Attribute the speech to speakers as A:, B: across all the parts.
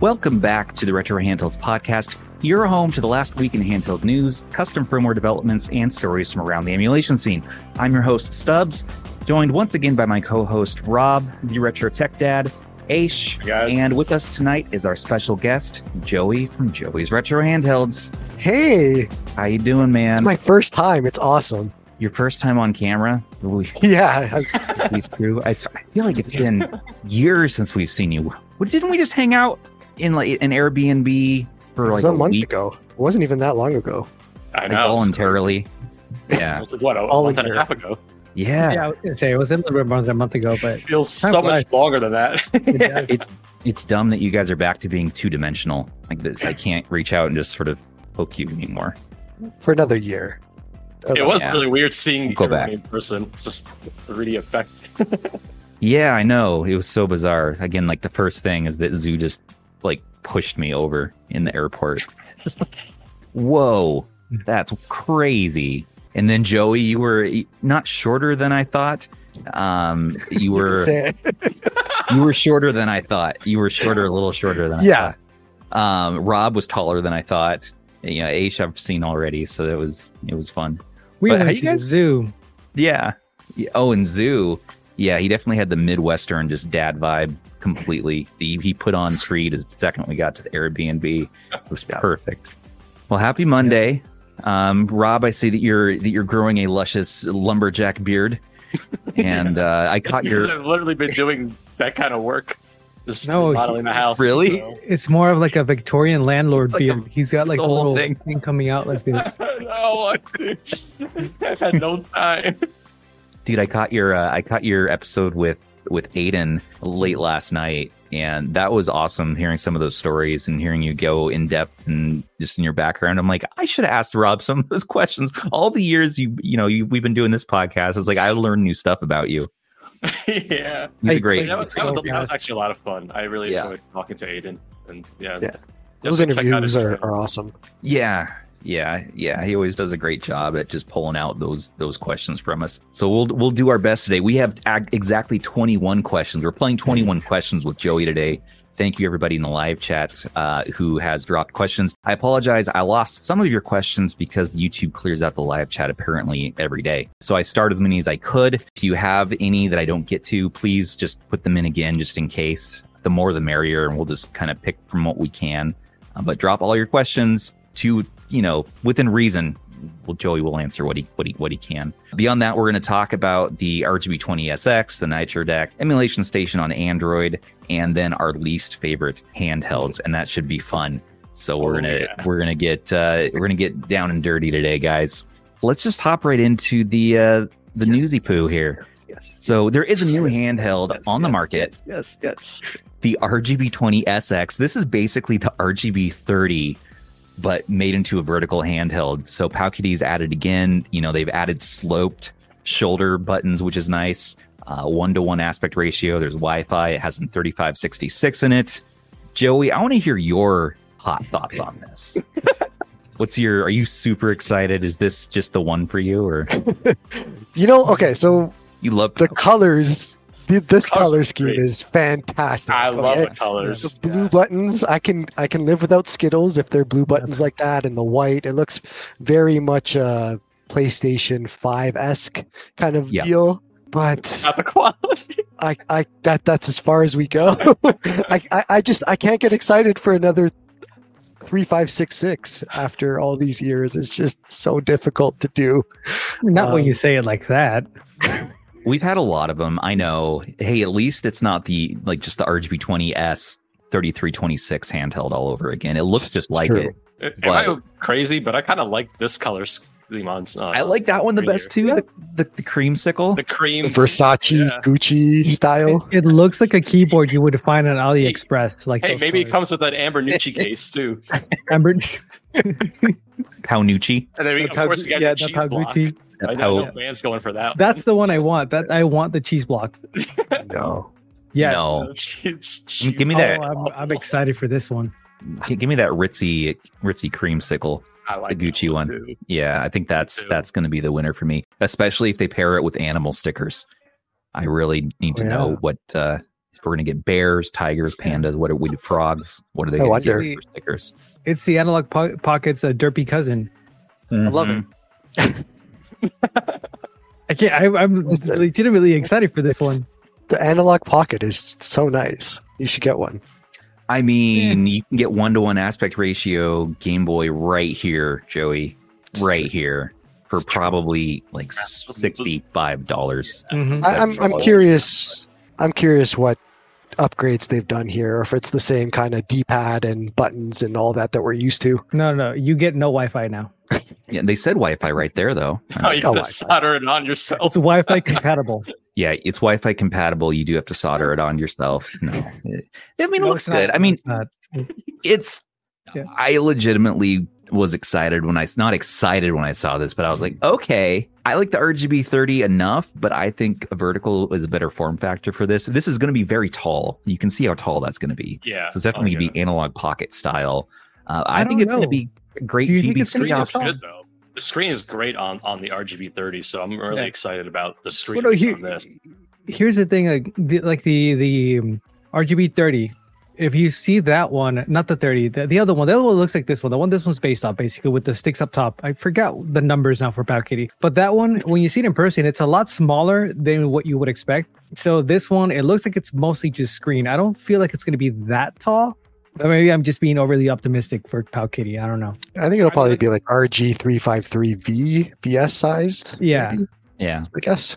A: Welcome back to the Retro Handhelds podcast, your home to the last week in handheld news, custom firmware developments, and stories from around the emulation scene. I'm your host, Stubbs, joined once again by my co host, Rob, the Retro Tech Dad, Aish,
B: guys.
A: and with us tonight is our special guest, Joey from Joey's Retro Handhelds.
C: Hey,
A: How you doing, man?
C: it's my first time. It's awesome.
A: Your first time on camera? We-
C: Yeah, I-
A: These crew. I, t- I feel like it's been years since we've seen you. What, didn't we just hang out in like an Airbnb for like
C: was a month
A: week
C: ago. It wasn't even that long ago.
B: I
A: like,
B: know.
A: voluntarily?
B: It
A: Yeah,
B: was like, what, a
C: All
B: month and a half ago?
A: yeah.
D: Yeah, I was gonna say it was in little bit more than a month ago, but
B: It feels so
D: flies.
B: much longer than that.
D: Yeah.
A: It's it's dumb that you guys are back to being two dimensional. Like this, I can't reach out and just sort of poke you anymore.
C: For another year.
B: it was
A: Yeah.
B: really weird seeing
A: Go
B: everyone
A: back.
B: in person. Just the 3D effect.
A: Yeah, I know. It was so bizarre. Again, like the first thing is that Zoo just like pushed me over in the airport. Like, Whoa, that's crazy. And then Joey, you were not shorter than I thought. Um, you were you were shorter than I thought. You were shorter, a little shorter than I
C: yeah,
A: thought. Um, Rob was taller than I thought. You know, Aish I've seen already, so that was it was fun.
D: we
A: But how
D: went
A: you
D: to
A: guys-
D: zoo.
A: Yeah. Yeah, Oh, and Zoo. Yeah, he definitely had the Midwestern just dad vibe completely. He, he put on Creed the second we got to the Airbnb. It was
C: Yeah.
A: perfect. Well, happy Monday. Um, Rob, I see that you're that you're growing a luscious lumberjack beard. And uh, I caught
B: because
A: your
B: I've literally been doing that kind of work. Just
D: No,
B: modeling the house.
A: Really?
B: so-
D: It's more of like a Victorian landlord
A: like a-
D: beard. He's got like a
A: whole
D: little
A: thing.
D: thing. coming out like this.
B: no, I- I've had no time.
A: dude, I caught your uh, I caught your episode with with Aiden late last night, and that was awesome. Hearing some of those stories and hearing you go in depth and just in your background, I'm like, I should have asked Rob some of those questions. All the years you you know you, we've been doing this podcast, it's like I learned new stuff about you.
B: yeah.
A: He's a great.
B: That was, that, was,
D: so
B: that was actually a lot of fun. I really
A: Yeah.
B: enjoyed talking to Aiden. And yeah.
C: Yeah. those
B: Definitely check out his
C: interviews are, are awesome.
A: Yeah, yeah, yeah. He always does a great job at just pulling out those those questions from us. So we'll we'll do our best today. We have exactly 21 questions. We're playing 21 questions with Joey today. Thank you everybody in the live chat uh, who has dropped questions. I apologize. I lost some of your questions because YouTube clears out the live chat apparently every day. So I start as many as I could. If you have any that I don't get to, please just put them in again just in case. The more the merrier, and we'll just kind of pick from what we can. Uh, but drop all your questions to you know within reason. Well, Joey will answer what he what he what he can. Beyond that, we're going to talk about the RGB20SX, the Nitro Deck, emulation station on Android, and then our least favorite handhelds, and that should be fun. So we're
B: Oh,
A: gonna
B: yeah.
A: we're gonna get uh, we're gonna get down and dirty today, guys. Let's just hop right into the uh, the newsy poo here.
C: Yes.
A: So there is a new handheld
C: Yes,
A: on the
C: yes,
A: market
C: Yes, yes.
A: the RGB20SX. This is basically the RGB30, but made into a vertical handheld. So PowKiddy's added again. You know, they've added sloped shoulder buttons, which is nice. One to one aspect ratio. There's Wi Fi. It has an 3566 in it. Joey, I want to hear your hot thoughts on this. What's your? Are you super excited? Is this just the one for you, or
C: You know, okay, so
A: you love
C: the colors, th- this
B: Colors
C: color scheme
B: great.
C: is fantastic.
B: I love
C: okay?
B: the colors.
C: The blue buttons, I can I can live without Skittles if they're blue buttons like that, and the white. It looks very much a PlayStation Five esque kind of
A: Yeah.
C: feel. But
B: Not the quality.
C: I, I that that's as far as we go. I, I I just I can't get excited for another three five six six after all these years. It's just so difficult to do.
D: Not when
C: Um,
D: you say it like that.
A: We've had a lot of them. I know. Hey, at least it's not the like just the RGB20S 3326 handheld all over again. It looks just like
C: True.
A: it.
B: Am I
A: But-
B: crazy? But I kind of like this color scheme on. Uh,
A: I like that one the best
B: here.
A: too. The, the the creamsicle.
B: the cream.
C: The Versace
B: Yeah.
C: Gucci style.
D: it looks like a keyboard you would find on AliExpress. Like
B: Hey,
D: those
B: maybe it comes with that Amber Nucci case too.
D: Amber,
A: Paunucci.
B: And then we, of course you got
D: yeah,
B: the
D: the
B: cheese block.
D: Pagucci.
B: I know
A: Pau-
B: no man's going for that.
D: That's the one I want. That I want the cheese block.
C: No.
D: Yes.
A: No. Give me
D: Oh,
A: that.
D: I'm, I'm excited for this one.
A: Give me that ritzy ritzy creamsicle.
B: I like
A: the Gucci one.
B: too.
A: Yeah, I think that's that's going to be the winner for me, especially if they pair it with animal stickers. I really need to
C: Oh,
A: know what uh if we're gonna get bears, tigers, pandas, what are we? Frogs? What are they?
C: I
A: gonna get for stickers?
D: It's the analog po- pocket's a derpy cousin. I love
A: Mhm.
D: him. I can't. I, I'm legitimately excited for this
C: It's-
D: one.
C: The analog pocket is so nice. You should get one.
A: I mean, you can get one to one aspect ratio Game Boy right here, Joey, right here for probably like sixty five dollars.
D: Mhm.
C: I'm I'm curious. I'm curious what upgrades they've done here, or if it's the same kind of D-pad and buttons and all that that we're used to.
D: No, no, you get no Wi-Fi now.
A: Yeah, they said Wi-Fi right there though.
B: Oh, you
C: Oh,
B: gotta
C: Wi-Fi.
B: solder it on yourself.
D: It's Wi-Fi compatible.
A: Yeah, it's Wi-Fi compatible. You do have to solder it on yourself. No, I mean, it
D: No,
A: looks
D: it's not.
A: good. I mean,
D: it's
A: it's.
D: Yeah.
A: I legitimately was excited when I not excited when I saw this, but I was like, okay, I like the RGB 30 enough, but I think a vertical is a better form factor for this. This is going to be very tall. You can see how tall that's going to be.
B: Yeah.
A: So it's definitely
B: Oh,
A: going to be analog pocket style. Uh, I,
D: I
A: think it's going to be great
D: Do you think
A: GB
D: it's gonna be
A: screen.
B: It's
D: tall?
B: good though. The screen is great on on the RGB 30, so I'm really
D: Yeah.
B: excited about the screen
D: Well, no, here-
B: on this.
D: here's the thing like the, like the the um, RGB 30 if you see that one not the 30 the, the other one the other one looks like this one the one this one's based off basically with the sticks up top I forgot the numbers now for PowKiddy but that one when you see it in person it's a lot smaller than what you would expect so this one it looks like it's mostly just screen I don't feel like it's going to be that tall or maybe I'm just being overly optimistic for PowKiddy I don't know
C: I think it'll probably be like RG353V VS sized.
D: Yeah.
C: maybe,
A: Yeah.
C: I guess.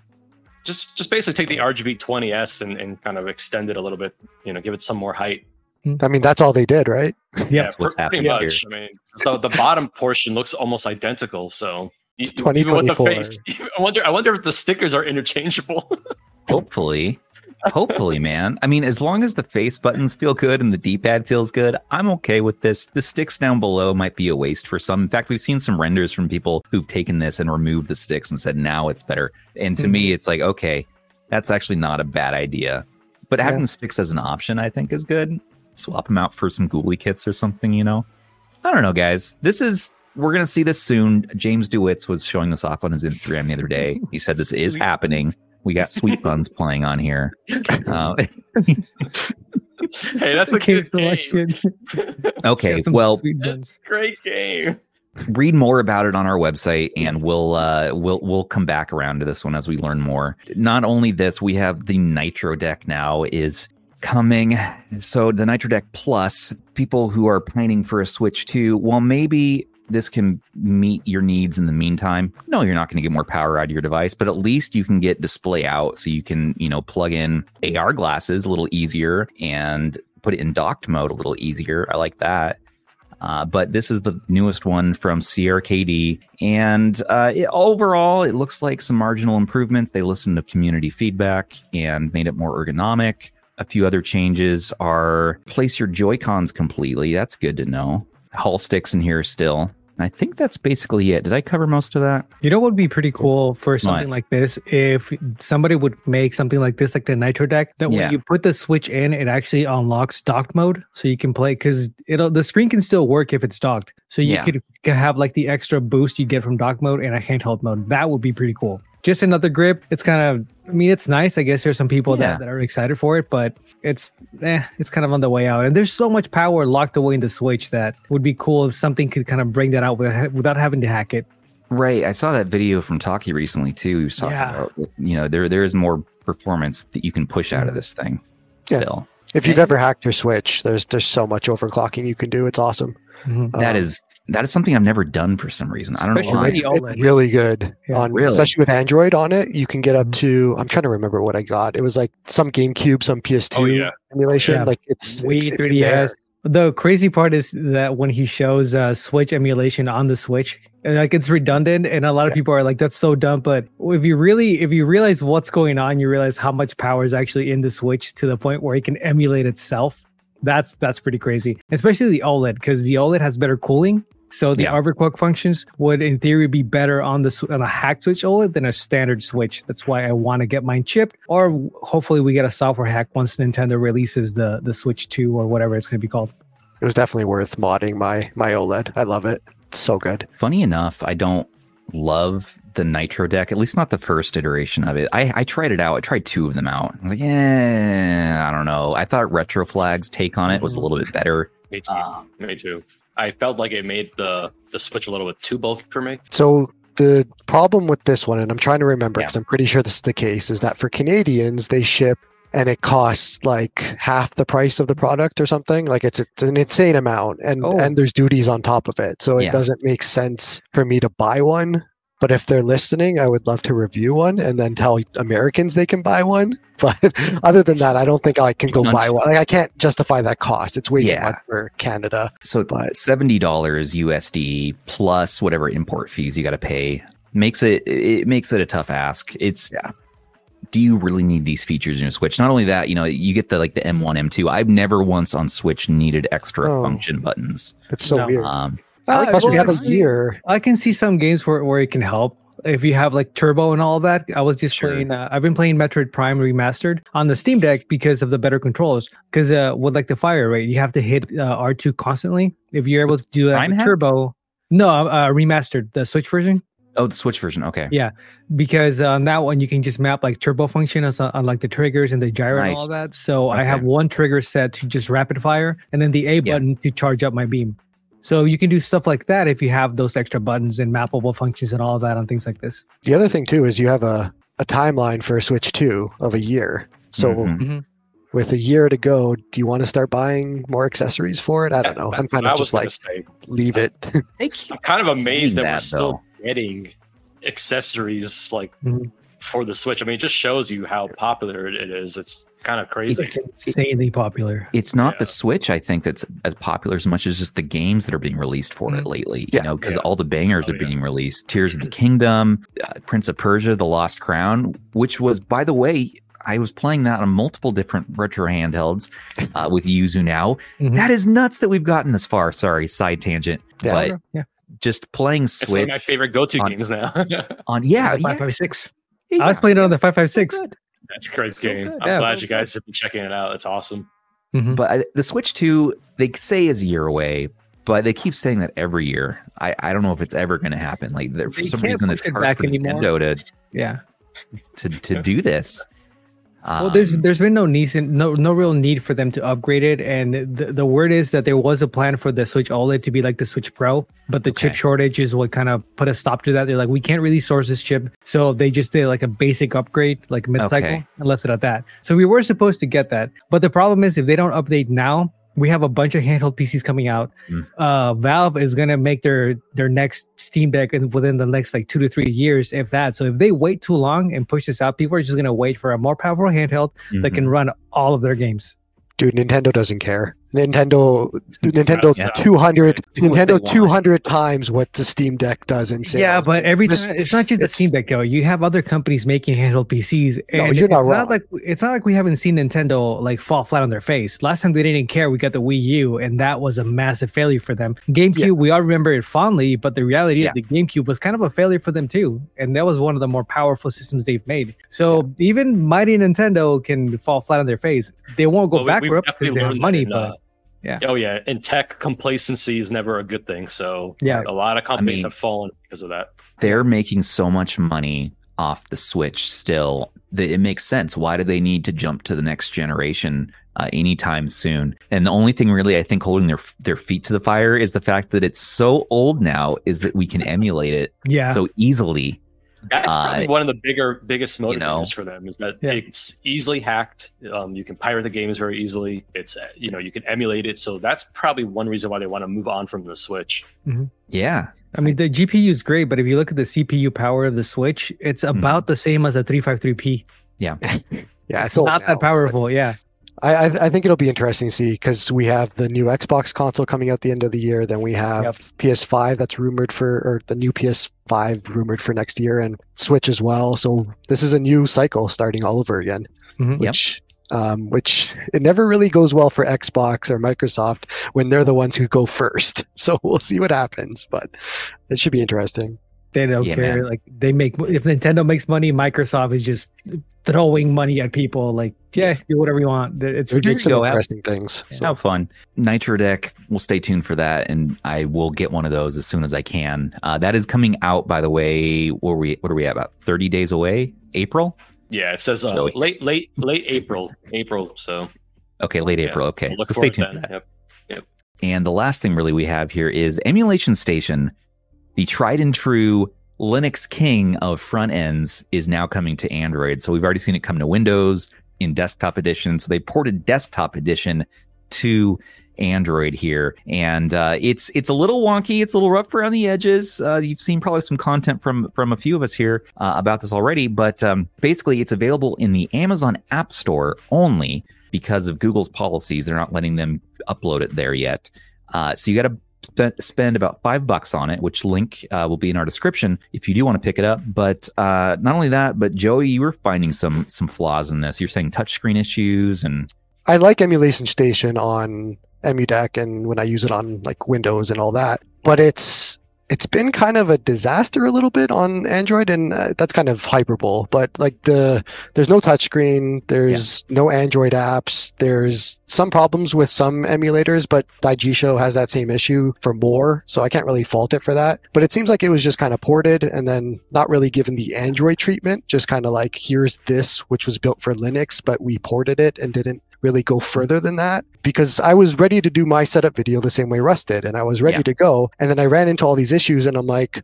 B: Just just basically take the RGB 20s and, and kind of extend it a little bit, you know, give it some more height. Hmm.
C: I mean, that's all they did, right?
D: yeah
A: That's what's
B: pr-
A: happening
B: pretty
A: here.
B: much. I mean, so the bottom portion looks almost identical. So you-
C: It's
B: you- even with the face, I wonder. I wonder if the stickers are interchangeable.
A: Hopefully. Hopefully, man. I mean, as long as the face buttons feel good and the D-pad feels good, I'm okay with this. The sticks down below might be a waste for some. In fact, we've seen some renders from people who've taken this and removed the sticks and said now it's better. And to me, hmm. it's like, okay, that's actually not a bad idea. But
C: Yeah.
A: having sticks as an option, I think, is good. Swap them out for some GuliKits or something, you know? I don't know, guys. This is we're gonna see this soon. James DeWitts was showing this off on his Instagram the other day. He said this is
B: Sweet
A: happening. We got sweet buns playing on here. Uh,
B: hey, that's a
D: Game
B: good
D: selection
A: okay, well,
B: That's a great game.
A: read more about it on our website, and we'll uh, we'll we'll come back around to this one as we learn more. Not only this, we have the Nitro deck now is coming. So the Nitro deck Plus, people who are pining for a Switch 2, well, maybe this can meet your needs in the meantime. No, you're not going to get more power out of your device, but at least you can get display out so you can, you know, plug in AR glasses a little easier and put it in docked mode a little easier. I like that. Uh, but this is the newest one from CRKD, and uh, it, overall, it looks like some marginal improvements. They listened to community feedback and made it more ergonomic. A few other changes are place your Joy Cons completely. That's good to know. Hall sticks in here still. I think that's basically it. Did I cover most of that?
D: You know what would be pretty cool for something like this if somebody would make something like this, like the Nitro deck, that when you put the Switch in, it actually unlocks docked mode, so you can play because it'll the screen can still work if it's docked. So you
A: Yeah.
D: could could have like the extra boost you get from dock mode and a handheld mode. That would be pretty cool. Just another grip. It's kind of, I mean, it's nice. I guess there's some people
A: Yeah.
D: that, that are excited for it, but it's, eh, it's kind of on the way out. And there's so much power locked away in the Switch that would be cool if something could kind of bring that out without, without having to hack it.
A: Right. I saw that video from Taki recently too. He was talking
D: Yeah.
A: about, you know, there there is more performance that you can push out of this thing.
C: Yeah.
A: Still,
C: If you've ever hacked your Switch, there's there's so much overclocking you can do. It's awesome.
D: Mhm.
A: that
C: Um,
A: is that is something I've never done for some reason. I don't know why.
D: with the
C: It's really good
D: Yeah.
C: on
A: Really?
C: especially with Android on it. You can get up
D: Mhm.
C: to I'm trying to remember what I got. It was like some GameCube, some PS2
B: Oh, yeah.
C: emulation.
D: Yeah.
C: Like it's
D: Wii,
C: it's
D: 3DS. The crazy part is that when he shows uh, Switch emulation on the Switch, and, like it's redundant, and a lot of
C: Yeah.
D: people are like, "That's so dumb." But if you really, if you realize what's going on, you realize how much power is actually in the Switch to the point where it can emulate itself. That's that's pretty crazy, especially the OLED because the OLED has better cooling. So the
A: Yeah.
D: overclock functions would, in theory, be better on the on a hack Switch OLED than a standard Switch. That's why I want to get mine chipped, or hopefully we get a software hack once Nintendo releases the the Switch Two or whatever it's going to be called.
C: It was definitely worth modding my my OLED. I love it. It's so good.
A: Funny enough, I don't love the Nitro deck, at least not the first iteration of it. I, I tried it out. I tried two of them out. I was like, yeah, I don't know. I thought Retro Flag's take on it was a little bit better.
B: Me too.
A: Um,
B: Me too. I felt like it made the the switch a little bit too bulky for me.
C: So the problem with this one, and I'm trying to remember
A: Yeah.
C: because I'm pretty sure this is the case, is that for Canadians they ship and it costs like half the price of the product or something. Like it's it's an insane amount, and
D: Oh.
C: and there's duties on top of it. So it
A: Yeah.
C: doesn't make sense for me to buy one. But if they're listening, I would love to review one and then tell Americans they can buy one. But other than that, I don't think I can go
A: None-
C: buy one. Like I can't justify that cost. It's way too much for Canada.
A: So
C: But-
A: seventy dollars USD plus whatever import fees you got to pay makes it it makes it a tough ask. It's
C: Yeah.
A: Do you really need these features in your Switch? Not only that, you know, you get the like the M1, M2. I've never once on Switch needed extra
C: Oh.
A: function buttons.
C: It's so
D: No.
C: weird.
A: Um,
D: Uh,
C: Plus, we
D: well,
C: have a
D: actually. I can see some games where, where it can help. If you have like turbo and all that, I was just
A: Sure.
D: playing. Uh, I've been playing Metroid Prime Remastered on the Steam Deck because of the better controls. Because uh, with like the fire rate, you have to hit uh, R2 constantly. If you're able to do that
A: Prime
D: with
A: hack?
D: turbo, no, uh, remastered the Switch version.
A: oh, the Switch version. Okay.
D: Yeah, because on that one you can just map like turbo function on, on like the triggers and the gyro and all that. So I have one trigger set to just rapid fire, and then the A
A: Yeah.
D: button to charge up my beam. So you can do stuff like that if you have those extra buttons and mappable functions and all of that on things like this.
C: The other thing too is you have a, a timeline for a Switch 2 of a year. So
A: Mhm.
C: with a year to go, do you want to start buying more accessories for it? I don't know. I'm kind of just like
B: say.
C: leave it.
B: I'm kind of amazed
A: saying
B: that, we're
A: that,
B: still getting accessories like
C: Mm-hmm.
D: Mhm.
B: for the Switch. I mean, it just shows you how popular it is. It's kind of crazy.
D: It's insanely popular.
A: It's not the Switch, I think, that's as popular as much as just the games that are being released for it lately.
C: Yeah.
A: You know, because
B: Yeah.
A: all the bangers
B: Oh,
A: are
B: yeah.
A: being released. Tears of the Kingdom, uh, Prince of Persia, The Lost Crown, which was, by the way, I was playing that on multiple different retro handhelds uh, with Yuzu now.
D: Mhm.
A: That is nuts that we've gotten this far. Sorry, side tangent.
C: Yeah.
A: But
D: yeah,
A: just playing
B: It's one
A: Switch
B: of my favorite go-to
A: on-
B: games now.
A: on yeah, yeah,
D: 556.
A: yeah,
D: I was playing it on the 556.
A: so good.
B: That's a great
A: So
B: game.
A: good.
B: I'm
D: Yeah,
B: glad you guys have been checking it out. It's awesome.
D: Mhm.
A: But I, the Switch 2, they say is a year away, but they keep saying that every year. I, I don't know if it's ever going to happen. Like there, for
D: They
A: some
D: can't
A: reason,
D: push
A: it's
D: it
A: hard
D: back
A: for
D: anymore.
A: Nintendo to
D: Yeah.
A: to to do this.
D: Well, there's
A: Um,
D: there's been no need, no no real need for them to upgrade it, and the, the word is that there was a plan for the Switch OLED to be like the Switch Pro, but the chip
A: Okay.
D: shortage is what kind of put a stop to that. They're like, we can't really source this chip, so they just did like a basic upgrade, like mid cycle,
A: Okay.
D: and left it at that. So we were supposed to get that, but the problem is if they don't update now. We have a bunch of handheld PCs coming out.
A: Mm.
D: Uh, Valve is gonna make their their next Steam Deck in, within the next like two to three years, if that. So if they wait too long and push this out, people are just gonna wait for a more powerful handheld that
A: mhm.
D: can run all of their games.
C: Dude, Nintendo doesn't care. Nintendo, Nintendo
B: Yeah.
C: 200,
A: Do
C: Nintendo 200 times what the Steam Deck does in sales.
D: Yeah, but every time it's not just the Steam Deck though. You have other companies making handheld PCs,
C: No, you're not
D: it's
C: wrong.
D: not like it's not like we haven't seen Nintendo like fall flat on their face. Last time they didn't care, we got the Wii U, and that was a massive failure for them. GameCube,
C: Yeah.
D: we all remember it fondly, but the reality
A: Yeah.
D: is the GameCube was kind of a failure for them too, and that was one of the more powerful systems they've made. So even mighty Nintendo can fall flat on their face. They won't go
B: Well, we- we've
D: bankrupt
B: definitely
D: because they have money, but
B: uh,
D: yeah.
B: Oh yeah, in tech, complacency is never a good thing. So
D: Yeah.
B: a lot of companies
A: mean-
B: have fallen because of that.
A: they're making so much money off the Switch still that it makes sense. Why do they need to jump to the next generation uh, anytime soon? And the only thing really I think holding their their feet to the fire is the fact that it's so old now is that we can emulate it
D: yeah.
A: so easily.
B: That's probably
A: Uh,
B: one of the bigger, biggest motivators
A: you know.
B: for them is that
D: Yeah.
B: it's easily hacked. Um, you can pirate the games very easily. It's uh, you know you can emulate it. So that's probably one reason why they want to move on from the Switch.
A: Yeah.
D: I mean, the GPU is great, but if you look at the CPU power of the Switch, it's
A: Mm-hmm.
D: about the same as a 353P.
C: yeah,
D: It's
C: it's
D: not
C: now,
D: that
C: but
D: powerful. Yeah.
C: I, I I think it'll be interesting to see because we have the new Xbox console coming out the end of the year. Then we have
D: Yep.
C: PS5 that's rumored for, or the new PS5 rumored for next year, and Switch as well. So this is a new cycle starting all over again.
D: Mhm.
A: Yep.
C: Which, um, which it never really goes well for Xbox or Microsoft when they're the ones who go first. So we'll see what happens, but it should be interesting.
D: They don't
A: Yeah,
D: care.
A: man.
D: Like they make if Nintendo makes money, Microsoft is just throwing money at people. Like, yeah, do whatever you want. It's
C: They're
D: ridiculous.
C: some interesting things. So.
A: Have fun. Nitro Deck, we'll stay tuned for that, and I will get one of those as soon as I can. Uh, that is coming out, by the way. What are we? What are we at? About thirty days away? April?
B: Yeah, it says uh,
A: Really?
B: late, late, late April. April. So
A: Okay, late
B: yeah,
A: April. Okay,
B: so look
A: so stay
B: forward to
A: tuned for that.
B: Yep.
A: And the last thing really we have here is Emulation Station, the tried and true Linux king of front ends, is now coming to Android. So we've already seen it come to Windows in desktop edition. So they ported desktop edition to Android here, and uh, it's it's a little wonky. It's a little rough around the edges. Uh, you've seen probably some content from from a few of us here uh, about this already, but um, basically it's available in the Amazon App Store only because of Google's policies. They're not letting them upload it there yet. Uh, so you got to spend about five bucks on it, which link uh, will be in our description if you do want to pick it up. But uh, not only that, but Joey, you were finding some some flaws in this. You're saying touchscreen issues and
C: I like Emulation Station on EmuDeck and when I use it on like Windows and all that, but it's it's been kind of a disaster a little bit on Android, and uh, that's kind of hyperbole. But like the there's no touchscreen, there's no Android apps, there's some problems with some emulators, but Daijisho has that same issue for more, so I can't really fault it for that. But it seems like it was just kind of ported and then not really given the Android treatment, just kind of like here's this which was built for Linux, but we ported it and didn't really go further than that because I was ready to do my setup video the same way Russ did and I was ready
A: Yeah.
C: to go. And then I ran into all these issues and I'm like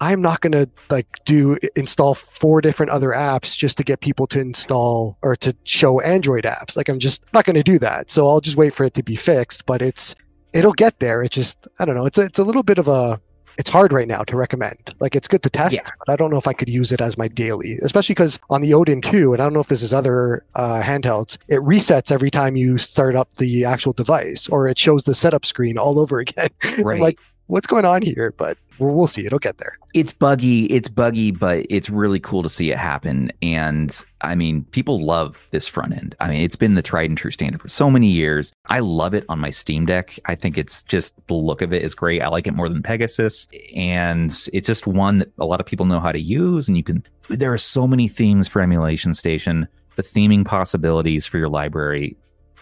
C: I'm not going to like do install four different other apps just to get people to install or to show Android apps. Like I'm just not going to do that. So I'll just wait for it to be fixed but it's it'll get there. It just I don't know it's a, it's a little bit of a it's hard right now to recommend. Like it's good to test,
A: Yeah.
C: but I don't know if I could use it as my daily, especially because on the Odin 2, and I don't know if this is other uh, handhelds, it resets every time you start up the actual device, or it shows the setup screen all over again.
A: Right.
C: like, what's going on here? But we'll, we'll see. It'll get there.
A: it's buggy it's buggy but it's really cool to see it happen. And i mean people love this front end. I mean it's been the tried and true standard for so many years. I love it on my steam deck. I think it's just the look of it is great. I like it more than pegasus. And it's just one that a lot of people know how to use. And you can there are so many themes for emulation station. The theming possibilities for your library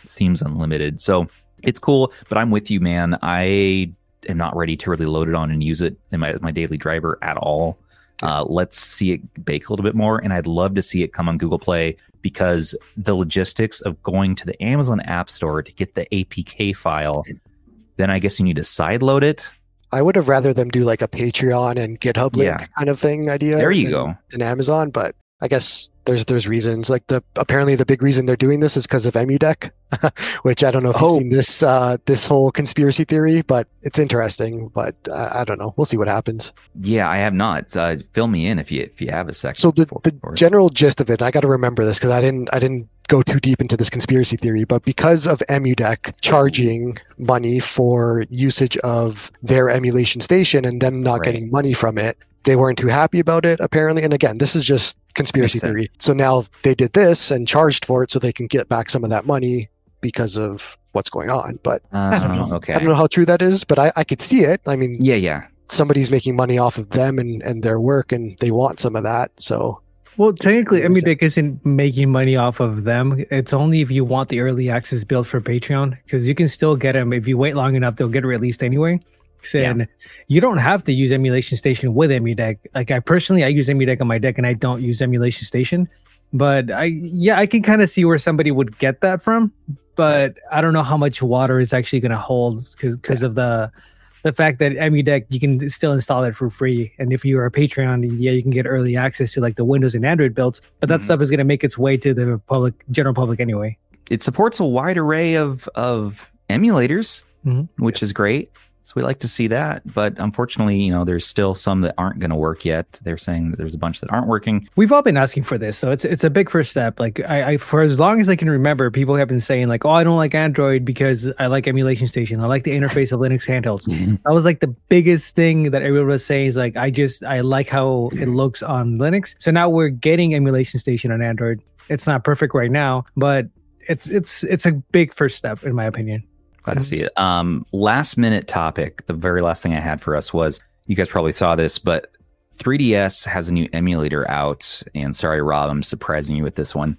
A: seems unlimited. So it's cool but i'm with you man. I am not ready to really load it on and use it in my my daily driver at all. Uh, let's see it bake a little bit more, and I'd love to see it come on Google Play because the logistics of going to the Amazon App Store to get the APK file, then I guess you need to sideload it.
C: I would have rather them do like a Patreon and GitHub link
A: Yeah.
C: kind of thing idea.
A: There you
C: than-
A: go.
C: than Amazon, but I guess there's there's reasons. Like the apparently the big reason they're doing this is because of EmuDeck, which I don't know if
A: Oh.
C: you've seen this uh, this whole conspiracy theory, but it's interesting. But uh, I don't know. We'll see what happens.
A: Yeah, I have not. Uh, fill me in if you if you have a second.
C: So the,
A: for-
C: the
A: for it.
C: general gist of it, I got to remember this because I didn't I didn't go too deep into this conspiracy theory, but because of EmuDeck charging money for usage of their emulation station and them not
A: Right.
C: getting money from it, they weren't too happy about it apparently. And again, this is just conspiracy
A: Makes sense.
C: theory. So now they did this and charged for it so they can get back some of that money because of what's going on. But I don't
A: Uh,
C: know.
A: Okay.
C: I don't know how true that is, but I, I could see it. I mean,
A: Yeah, yeah.
C: somebody's making money off of them and, and their work and they want some of that. So
D: Well, technically,
C: What was
D: EmuDeck isn't making money off of them. It's only if you want the early access build for Patreon, because you can still get them if you wait long enough. They'll get released anyway. And you don't have to use Emulation Station with EmuDeck. Like I personally, I use EmuDeck on my deck, and I don't use Emulation Station. But I, yeah, I can kind of see where somebody would get that from. But I don't know how much water is actually going to hold because of the the fact that EmuDeck you can still install it for free, and if you're a Patreon, yeah, you can get early access to like the Windows and Android builds. But that
A: Mhm.
D: stuff is going to make its way to the public, general public anyway.
A: It supports a wide array of of emulators,
D: Mhm.
A: which is great. So we like to see that, but unfortunately, you know, there's still some that aren't going to work yet. They're saying that there's a bunch that aren't working.
D: We've all been asking for this, so it's it's a big first step. Like I, I for as long as I can remember, people have been saying like, "Oh, I don't like Android because I like Emulation Station. I like the interface of Linux handhelds." Mm-hmm. That was like the biggest thing that everyone was saying is like, I just I like how it looks on Linux. So now we're getting Emulation Station on Android. It's not perfect right now, but it's it's it's a big first step in my opinion.
A: Glad to see it. Um, last minute topic. The very last thing I had for us was you guys probably saw this, but 3DS has a new emulator out, and sorry, Rob, I'm surprising you with this one.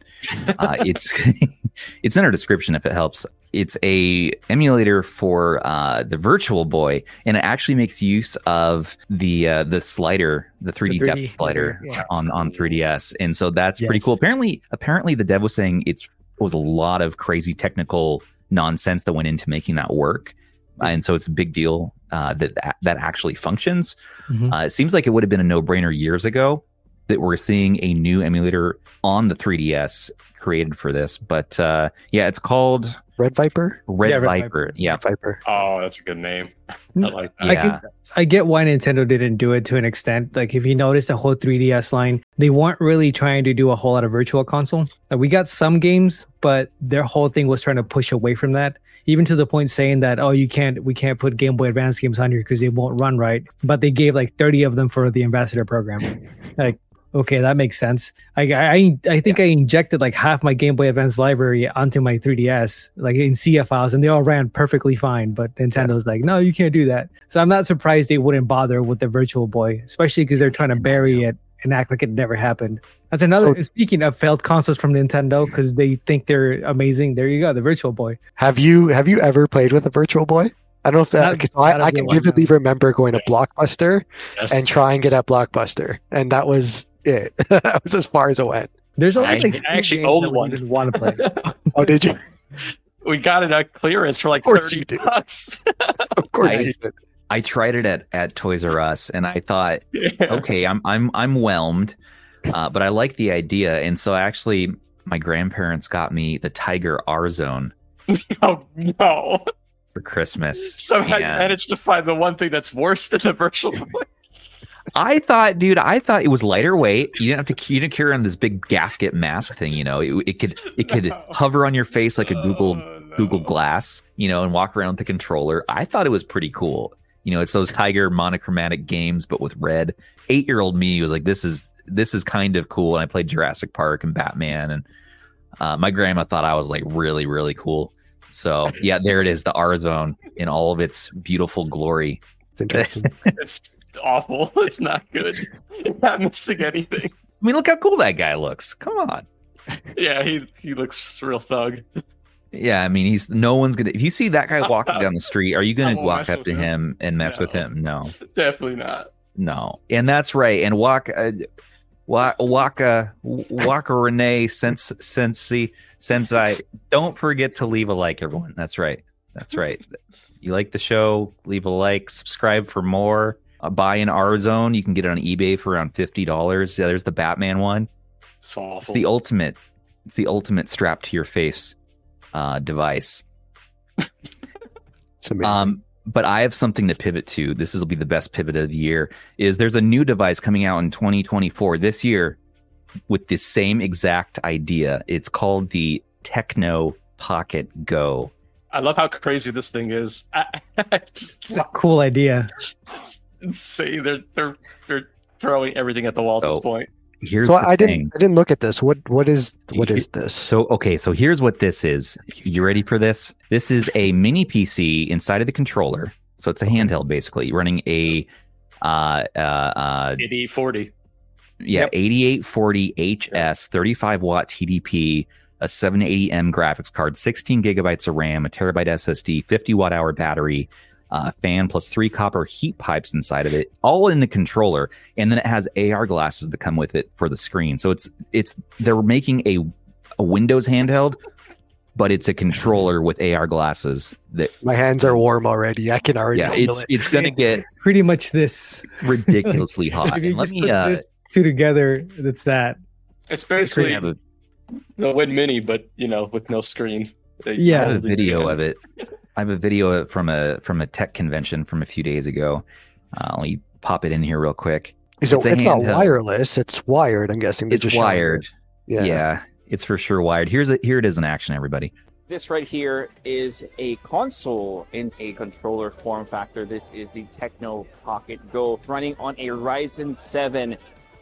A: Uh, it's it's in our description if it helps. It's a emulator for uh, the Virtual Boy, and it actually makes use of the uh, the slider, the 3D,
D: The 3D
A: depth slider
D: yeah.
A: on on 3DS, and so that's pretty cool. Apparently, apparently the dev was saying it's was a lot of crazy technical nonsense that went into making that work, and so it's a big deal uh, that that actually functions.
D: Mhm.
A: Uh, it seems like it would have been a no brainer years ago that we're seeing a new emulator on the 3DS created for this. But uh, yeah, it's called
C: Red Viper.
A: Red,
D: Yeah, Red
A: Viper.
D: Viper.
A: Yeah.
C: Viper.
B: Oh, that's a good name. I like that.
D: I
A: Yeah.
D: can I get why Nintendo didn't do it to an extent. Like if you notice the whole 3DS line, they weren't really trying to do a whole lot of virtual console. Like, we got some games, but their whole thing was trying to push away from that. Even to the point saying that, oh, you can't, we can't put Game Boy Advance games on here because they won't run right. But they gave like 30 of them for the ambassador program. like, okay, that makes sense. I I I think I injected like half my Game Boy Advance library onto my 3DS, like in CF files, and they all ran perfectly fine. But Nintendo's like, no, you can't do that. So I'm not surprised they wouldn't bother with the Virtual Boy, especially because they're trying to bury it and act like it never happened. That's another.
C: So-
D: speaking of failed consoles from Nintendo, because they think they're amazing. There you go, the Virtual Boy.
C: Have you have you ever played with a Virtual Boy? I don't know if that.
D: Not-
C: 'cause
D: not a
C: I, I
D: good
C: can
D: one,
C: vividly remember going to Blockbuster
B: Yes.
C: and trying it at Blockbuster, and that was it. that was as far as it went.
D: There's only
B: I
D: like
B: actually-
D: three
B: I actually
D: games
B: owned
D: that we
B: one.
D: want to play.
C: Oh, did you?
B: we got it at clearance for like
C: Of course
B: 30
C: you did.
B: bucks.
C: Of course
A: I-
C: you did.
A: I tried it at, at Toys R Us and I thought,
B: Yeah.
A: okay, I'm I'm I'm whelmed, uh, but I like the idea. And so actually my grandparents got me the Tiger R Zone
B: Oh no!
A: for Christmas.
B: Somehow
A: Yeah.
B: you managed to find the one thing that's worse than the virtual boy.
A: I thought, dude, I thought it was lighter weight. You didn't have to you didn't carry on this big gasket mask thing, you know. It, it could it could
B: No.
A: hover on your face like a Google
B: Oh, no.
A: Google Glass, you know, and walk around with the controller. I thought it was pretty cool. You know, it's those Tiger monochromatic games, but with red. Eight year old me was like, this is this is kind of cool. And I played Jurassic Park and Batman, and uh, my grandma thought I was like really really cool. So yeah, there it is, the R Zone in all of its beautiful glory.
C: It's interesting.
B: It's awful. It's not good. You're not missing anything.
A: I mean, look how cool that guy looks. Come on.
B: Yeah, he he looks real thug.
A: Yeah, I mean, he's no one's gonna. If you see that guy walking down the street, are you gonna walk up to
B: him.
A: him and mess with him? No,
B: Definitely not.
A: no, and that's right. And walk, uh, walk, Waka, Waka Renee, sense, sensei, sensei. Don't forget to leave a like, everyone. That's right. That's right. You like the show? Leave a like. Subscribe for more. Uh, buy an R Zone. You can get it on eBay for around fifty dollars. Yeah, there's the Batman one.
B: It's
A: It's the ultimate. It's the ultimate strap to your face uh, device.
C: It's amazing.
A: Um, but I have something to pivot to. This will be the best pivot of the year. Is there's a new device coming out in 2024 this year with the same exact idea. It's called the TECNO Pocket Go.
B: I love how crazy this thing is. I, I just,
D: It's a cool idea.
B: it's insane. They're they're they're throwing everything at the wall at
A: So-
B: this point.
A: Here's
C: so
A: the
C: I, I
A: thing.
C: didn't I didn't look at this. What what is what is this?
A: So okay, so here's what this is. You ready for this? This is a mini PC inside of the controller. So it's a handheld basically running a uh uh, uh
B: 8040.
A: yeah,
B: Yep.
A: 8840 HS, 35 watt TDP, a 780M graphics card, 16 gigabytes of RAM, a terabyte SSD, 50 watt hour battery, uh, fan plus three copper heat pipes inside of it, all in the controller, and then it has AR glasses that come with it for the screen. So it's it's they're making a a Windows handheld, but it's a controller with AR glasses. That
C: My hands are warm already. I can already
A: yeah, it's
C: it.
A: it's gonna get
D: Pretty much this.
A: ridiculously hot.
D: If you
A: let
D: just
A: me
D: put
A: uh,
D: this two together, that's that.
B: It's basically
A: have a
B: the Win Mini, but you know, with no screen. They
D: Yeah.
A: I have a
B: molded it
A: video of it. I have a video from a from a tech convention from a few days ago. Uh, let me pop it in here real quick.
C: So
A: it's
C: it's not wireless. It's wired. I'm guessing.
A: It's
C: just
A: wired.
C: it.
A: Yeah.
C: Yeah.
A: it's for sure wired. Here's a, here it is in action, everybody.
E: This right here is a console in a controller form factor. This is the TECNO Pocket Go running on a Ryzen 7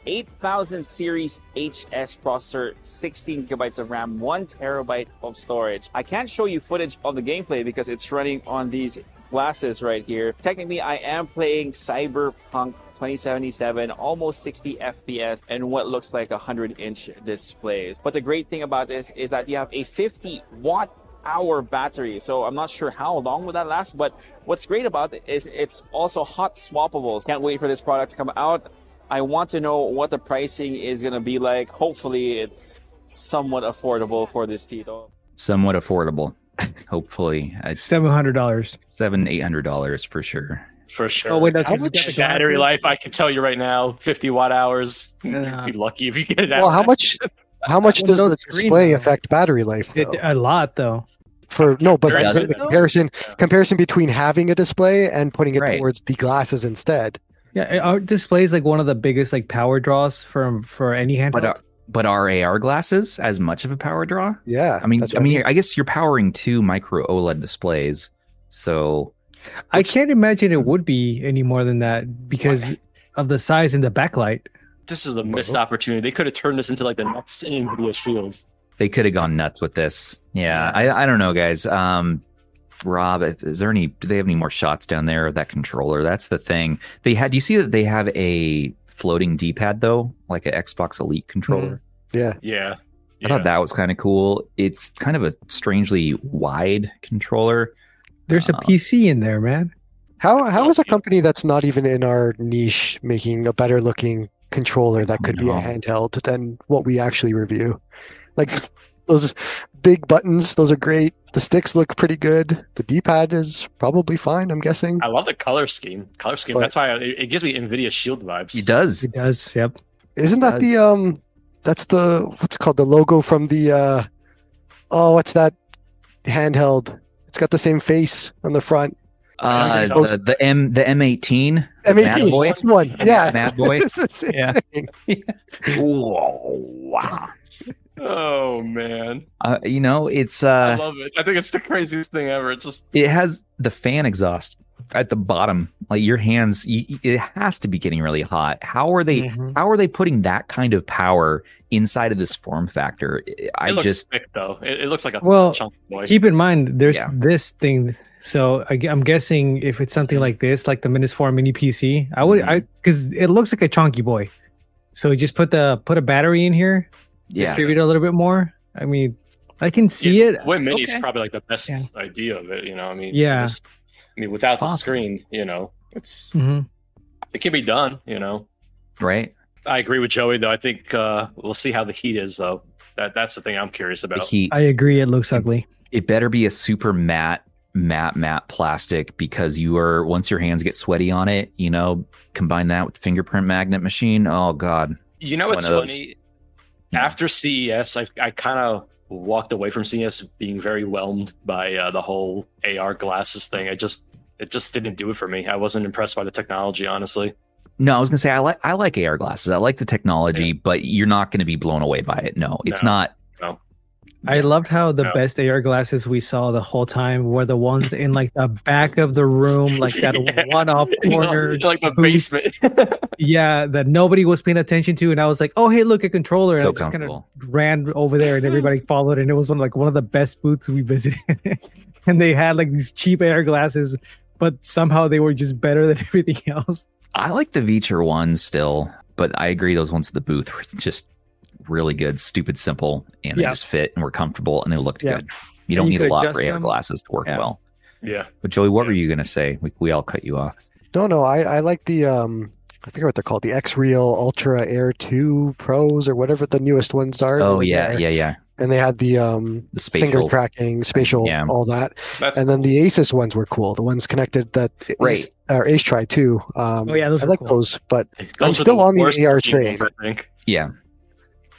E: 8000 series HS processor, 16 gigabytes of RAM, 1 terabyte of storage. I can't show you footage of the gameplay because it's running on these glasses right here. Technically, I am playing Cyberpunk 2077, almost 60 FPS, and what looks like a 100 inch displays. But the great thing about this is that you have a 50 watt hour battery. So I'm not sure how long will that last, but what's great about it is it's also hot swappable. Can't wait for this product to come out. I want to know what the pricing is going to be like. Hopefully it's somewhat affordable for this Tito.
A: Somewhat affordable. Hopefully,
D: Seven hundred dollars.
A: seven, eight hundred dollars for sure.
B: For sure.
D: Oh wait, that's
C: How much
B: battery life, I can tell you right now, 50 watt hours.
D: Yeah.
B: You'd be lucky if you get it out.
C: Well, how much? How much does the display
D: though.
C: affect battery life?
D: It, a lot though.
C: For no, but
B: Does
C: the, the comparison
B: Yeah.
C: comparison between having a display and putting it
A: Right.
C: towards the glasses instead.
D: Yeah, our display is like one of the biggest like power draws from for any handheld.
A: But uh, but are AR glasses as much of a power draw?
C: Yeah,
A: I mean,
C: that's
A: I mean, I guess you're powering two micro OLED displays, so
D: I can't imagine it would be any more than that because of the size and the backlight.
B: This is a missed opportunity. They could have turned this into like the next NVIDIA Shield.
A: they could have gone nuts with this. Yeah, I I don't know, guys. Um, Rob, is there any? Do they have any more shots down there of that controller? That's the thing. They had. Do you see that they have a floating D-pad though, like an Xbox Elite controller?
C: yeah.
B: Yeah.
A: I thought that was kind of cool. It's kind of a strangely wide controller.
D: There's a
A: Uh,
D: PC in there, man.
C: How how is a company that's not even in our niche making a better looking controller that could be a handheld than what we actually review? Like those big buttons, those are great. The sticks look pretty good. The D-pad is probably fine, I'm guessing.
B: I love the color scheme. Color scheme.
C: But-
B: That's why it, it gives me NVIDIA Shield vibes.
A: It does.
D: It does. Yep.
C: Isn't that the um that's the what's it called the logo from the uh oh what's that handheld? It's got the same face on the front.
A: Uh, the, the M the M18 the
C: M18,
A: Mad Boy.
C: that's one. Yeah.
A: Mad Boy.
C: it's
D: Yeah.
C: thing.
A: Whoa, wow.
B: Oh man,
A: Uh, you know, it's uh I
B: love it. I think it's the craziest thing ever. It's just
A: it has the fan exhaust at the bottom. Like your hands, y y- it has to be getting really hot. How are they?
D: Mhm.
A: How are they putting that kind of power inside of this form factor? I
B: it looks
A: just
B: thick though. It, it looks like a
D: Well,
B: chunk boy.
D: Keep in mind, there's
A: Yeah.
D: this thing. So I, am guessing if it's something like this, like the Minisforum Mini PC, I would, I because it looks like a chunky boy. So you just put the put a battery in here,
A: yeah.
D: distribute it a little bit more. I mean, I can see
B: Yeah,
D: it.
B: Way mini is
A: Okay.
B: probably like the best
D: Yeah.
B: idea of it. You know, I mean,
D: Yeah.
B: this- I mean, without the
A: Possible.
B: screen, you know, it's
D: hmm
B: it can be done. You know,
A: Right.
B: I agree with Joey though. I think uh, we'll see how the heat is though. That that's the thing I'm curious
A: The
B: about.
A: heat.
D: I agree. It looks ugly.
A: it better be a super matte matte matte plastic because you are once your hands get sweaty on it you know combine that with fingerprint magnet machine oh god
B: You know
A: One
B: what's funny? After CES, I I kind of walked away from CES being very whelmed by uh, the whole AR glasses thing. I just it just didn't do it for me. I wasn't impressed by the technology, honestly.
A: no i was gonna say i like i like ar glasses i like the technology but you're not gonna be blown away by it no it's
B: No.
A: not
D: I loved how the
B: No.
D: best AR glasses we saw the whole time were the ones in like the back of the room, like that
B: Yeah.
D: one off corner.
B: like the basement.
D: Yeah, that nobody was paying attention to, and I was like, "Oh, hey, look, a controller!"
A: so
D: and I just kind of ran over there, and everybody followed, and it was one like one of the best booths we visited. and they had like these cheap AR glasses, but somehow they were just better than everything else.
A: i like the Viture ones still but i agree those ones at the booth were just really good stupid simple and they
D: Yeah.
A: just fit and were comfortable and they looked
D: Yeah.
A: good you don't
D: you
A: need a lot
D: adjust
A: for ar glasses to work
D: Yeah.
A: well
B: yeah.
A: but joey what
B: Yeah.
A: were you gonna say we, we all cut you off
C: No, no, I, I like the um I forget what they're called, the XREAL Ultra Air 2 Pros or whatever the newest ones are.
A: oh yeah
C: there.
A: yeah yeah
C: And they had the um
A: the
C: finger
A: spatial
C: tracking, spatial,
A: Yeah.
C: all that.
B: That's
C: And then the Asus ones were cool. The ones connected that
A: Right.
C: Ace, or Ace Try too. Um,
D: Oh, yeah, those
C: I like
D: cool.
C: those, but
B: Those
C: I'm
B: are
C: still on the
B: worst
C: AR
B: looking
C: train.
B: I think.
A: yeah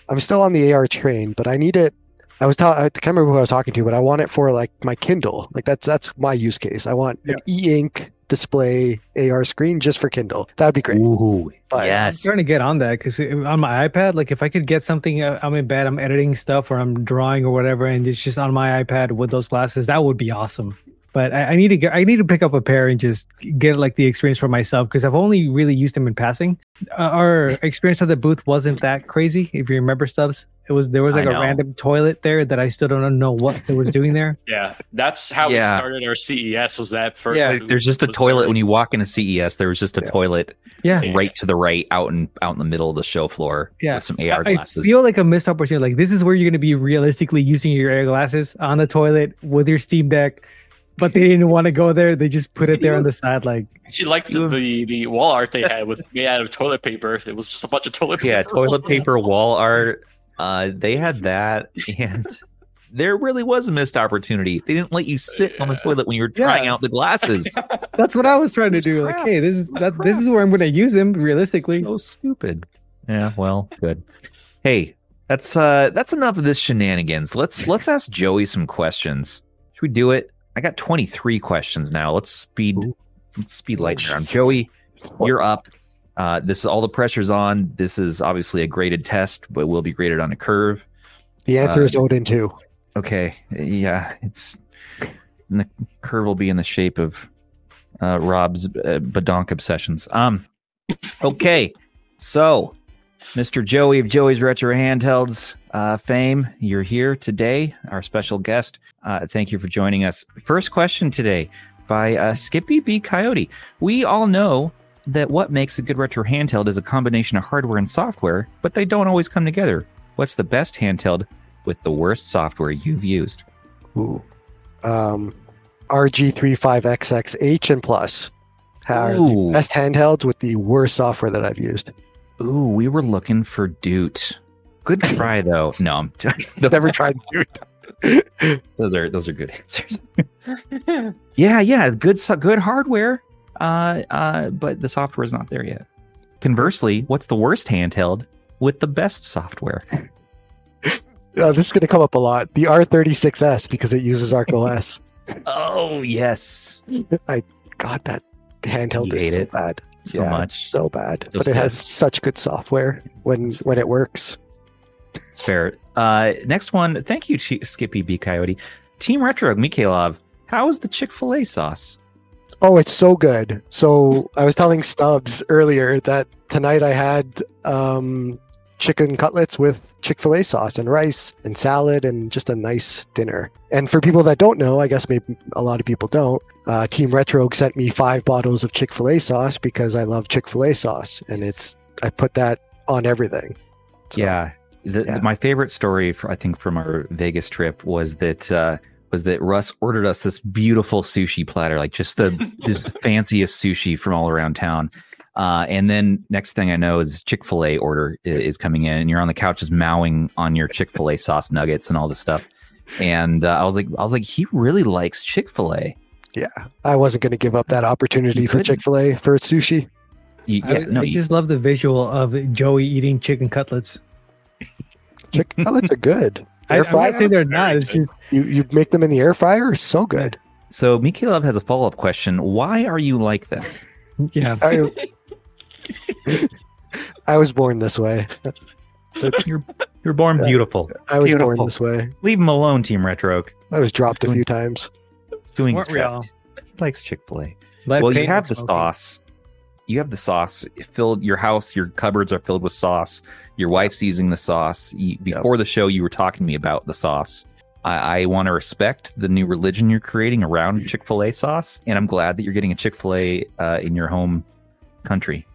C: I'm still on the AR train. But I need it. I was ta- I can't remember who I was talking to, but I want it for like my Kindle. Like that's that's my use case. I want an e-ink display AR screen just for Kindle. That would be great.
A: Ooh,
C: But-
D: I'm trying to get on that because on my iPad, like if I could get something, uh, I'm in bed, I'm editing stuff or I'm drawing or whatever, and it's just on my iPad with those glasses, that would be awesome. But I, I need to get, I need to pick up a pair and just get like the experience for myself because I've only really used them in passing. Uh, our experience at the booth wasn't that crazy, if you remember, Stubbs. It was there was like a
A: know.
D: random toilet there that I still don't know what it was doing there.
B: Yeah, that's how
A: Yeah.
B: we started our CES. Was that first?
A: Yeah, there's just a toilet
B: very-
A: when you walk into CES. There was just a
C: Yeah.
A: toilet
D: Yeah.
B: Yeah.
A: right to the right, out in out in the middle of the show floor
D: Yeah.
A: with some AR
D: I
A: glasses.
D: feel like a missed opportunity. Like this is where you're going to be realistically using your AR glasses on the toilet with your Steam Deck, but they didn't want to go there. They just put it there on the side. Like
B: She liked
A: You-
B: the the wall art they had with made out of toilet paper. It was just a bunch of toilet paper.
A: yeah, toilet paper wall art. Uh, they had that, and there really was a missed opportunity. They didn't let you sit on the toilet when you were trying
D: Yeah.
A: out the glasses.
D: that's what I was trying to
A: It's
D: do.
A: crap.
D: Like, hey, this is that.
A: crap.
D: This is where I'm going to use them realistically.
A: so stupid. Yeah, well, good. Hey, that's uh that's enough of this shenanigans. Let's let's ask Joey some questions. Should we do it? I got 23 questions now. Let's speed
C: Ooh.
A: let's speed light around. Joey, you're up. Uh, this is all the pressure's on. This is obviously a graded test, but will be graded on a curve.
C: The answer
A: Uh,
C: is Odin 2.
A: Okay, yeah, it's and the curve will be in the shape of uh, Rob's uh, badonk obsessions. Um, okay, so Mr. Joey of Joey's Retro Handhelds uh, fame, you're here today, our special guest. Uh, thank you for joining us. First question today by uh, Skippy B Coyote. We all know that what makes a good retro handheld is a combination of hardware and software, but they don't always come together. What's the best handheld with the worst software you've used?
C: Ooh. Um, RG35XXH and Plus are
A: Ooh.
C: the best handhelds with the worst software that I've used.
A: Ooh, we were looking for Doot. Good try though. No, I'm
C: Never tried it.
A: those are those are good answers. yeah, yeah, good so- good hardware. Uh, uh, but the software is not there yet. Conversely, what's the worst handheld with the best software?
C: Uh, this is going to come up a lot. The R36S because it uses ArkOS.
A: Oh yes,
C: I got that handheld
A: You
C: is so
A: it
C: bad.
A: So
C: yeah,
A: much.
C: it's so bad. But it has such good software when when it works.
A: It's fair. Uh, next one. Thank you, Chi- Skippy B Coyote. Team Retro Mikhailov. How is the Chick Fil A sauce?
C: Oh, it's so good. So I was telling Stubbs earlier that tonight I had um, chicken cutlets with Chick fil A sauce and rice and salad and just a nice dinner. And for people that don't know, I guess maybe a lot of people don't, uh, Team Retro sent me five bottles of Chick fil A sauce because I love Chick fil A sauce. And it's, I put that on everything. So,
A: yeah. The,
C: yeah.
A: my favorite story, for, I think, from our Vegas trip was that uh, was that Russ ordered us this beautiful sushi platter, like just the just fanciest sushi from all around town. Uh, and then next thing I know is Chick Fil A order i- is coming in, and you're on the couch just mowing on your Chick Fil A sauce nuggets and all this stuff. And uh, I was like, I was like, he really likes Chick Fil A.
C: Yeah. I wasn't going to give up that opportunity
A: You
C: for. Chick fil A for sushi.
A: You,
D: I,
A: yeah, no,
D: I
A: you-
D: just love the visual of Joey eating chicken cutlets.
C: Chicken cutlets are good.
D: I,
C: Air
D: I'm not saying they're not. It's just
C: You, you make them in the air fryer? It's so good.
A: so Mikhailov has a follow up question. Why are you like this?
D: yeah.
C: I, I was born this way.
A: You're you're born
C: Yeah.
A: beautiful.
C: I was
A: Beautiful.
C: born this way.
A: Leave him alone, Team Retro.
C: I was dropped a few times.
A: He's doing his
D: Weren't we
A: best.
D: all?
A: He likes Chick Fil A.
D: Let
A: well, you
D: Peyton
A: have the
D: smoke it.
A: sauce. You have the sauce filled. Your house, your cupboards are filled with sauce. Your wife's using the sauce. You, before the show, you were talking to me about the sauce. I, I want to respect the new religion you're creating around Chick Fil A sauce, and I'm glad that you're getting a Chick Fil A uh, in your home country.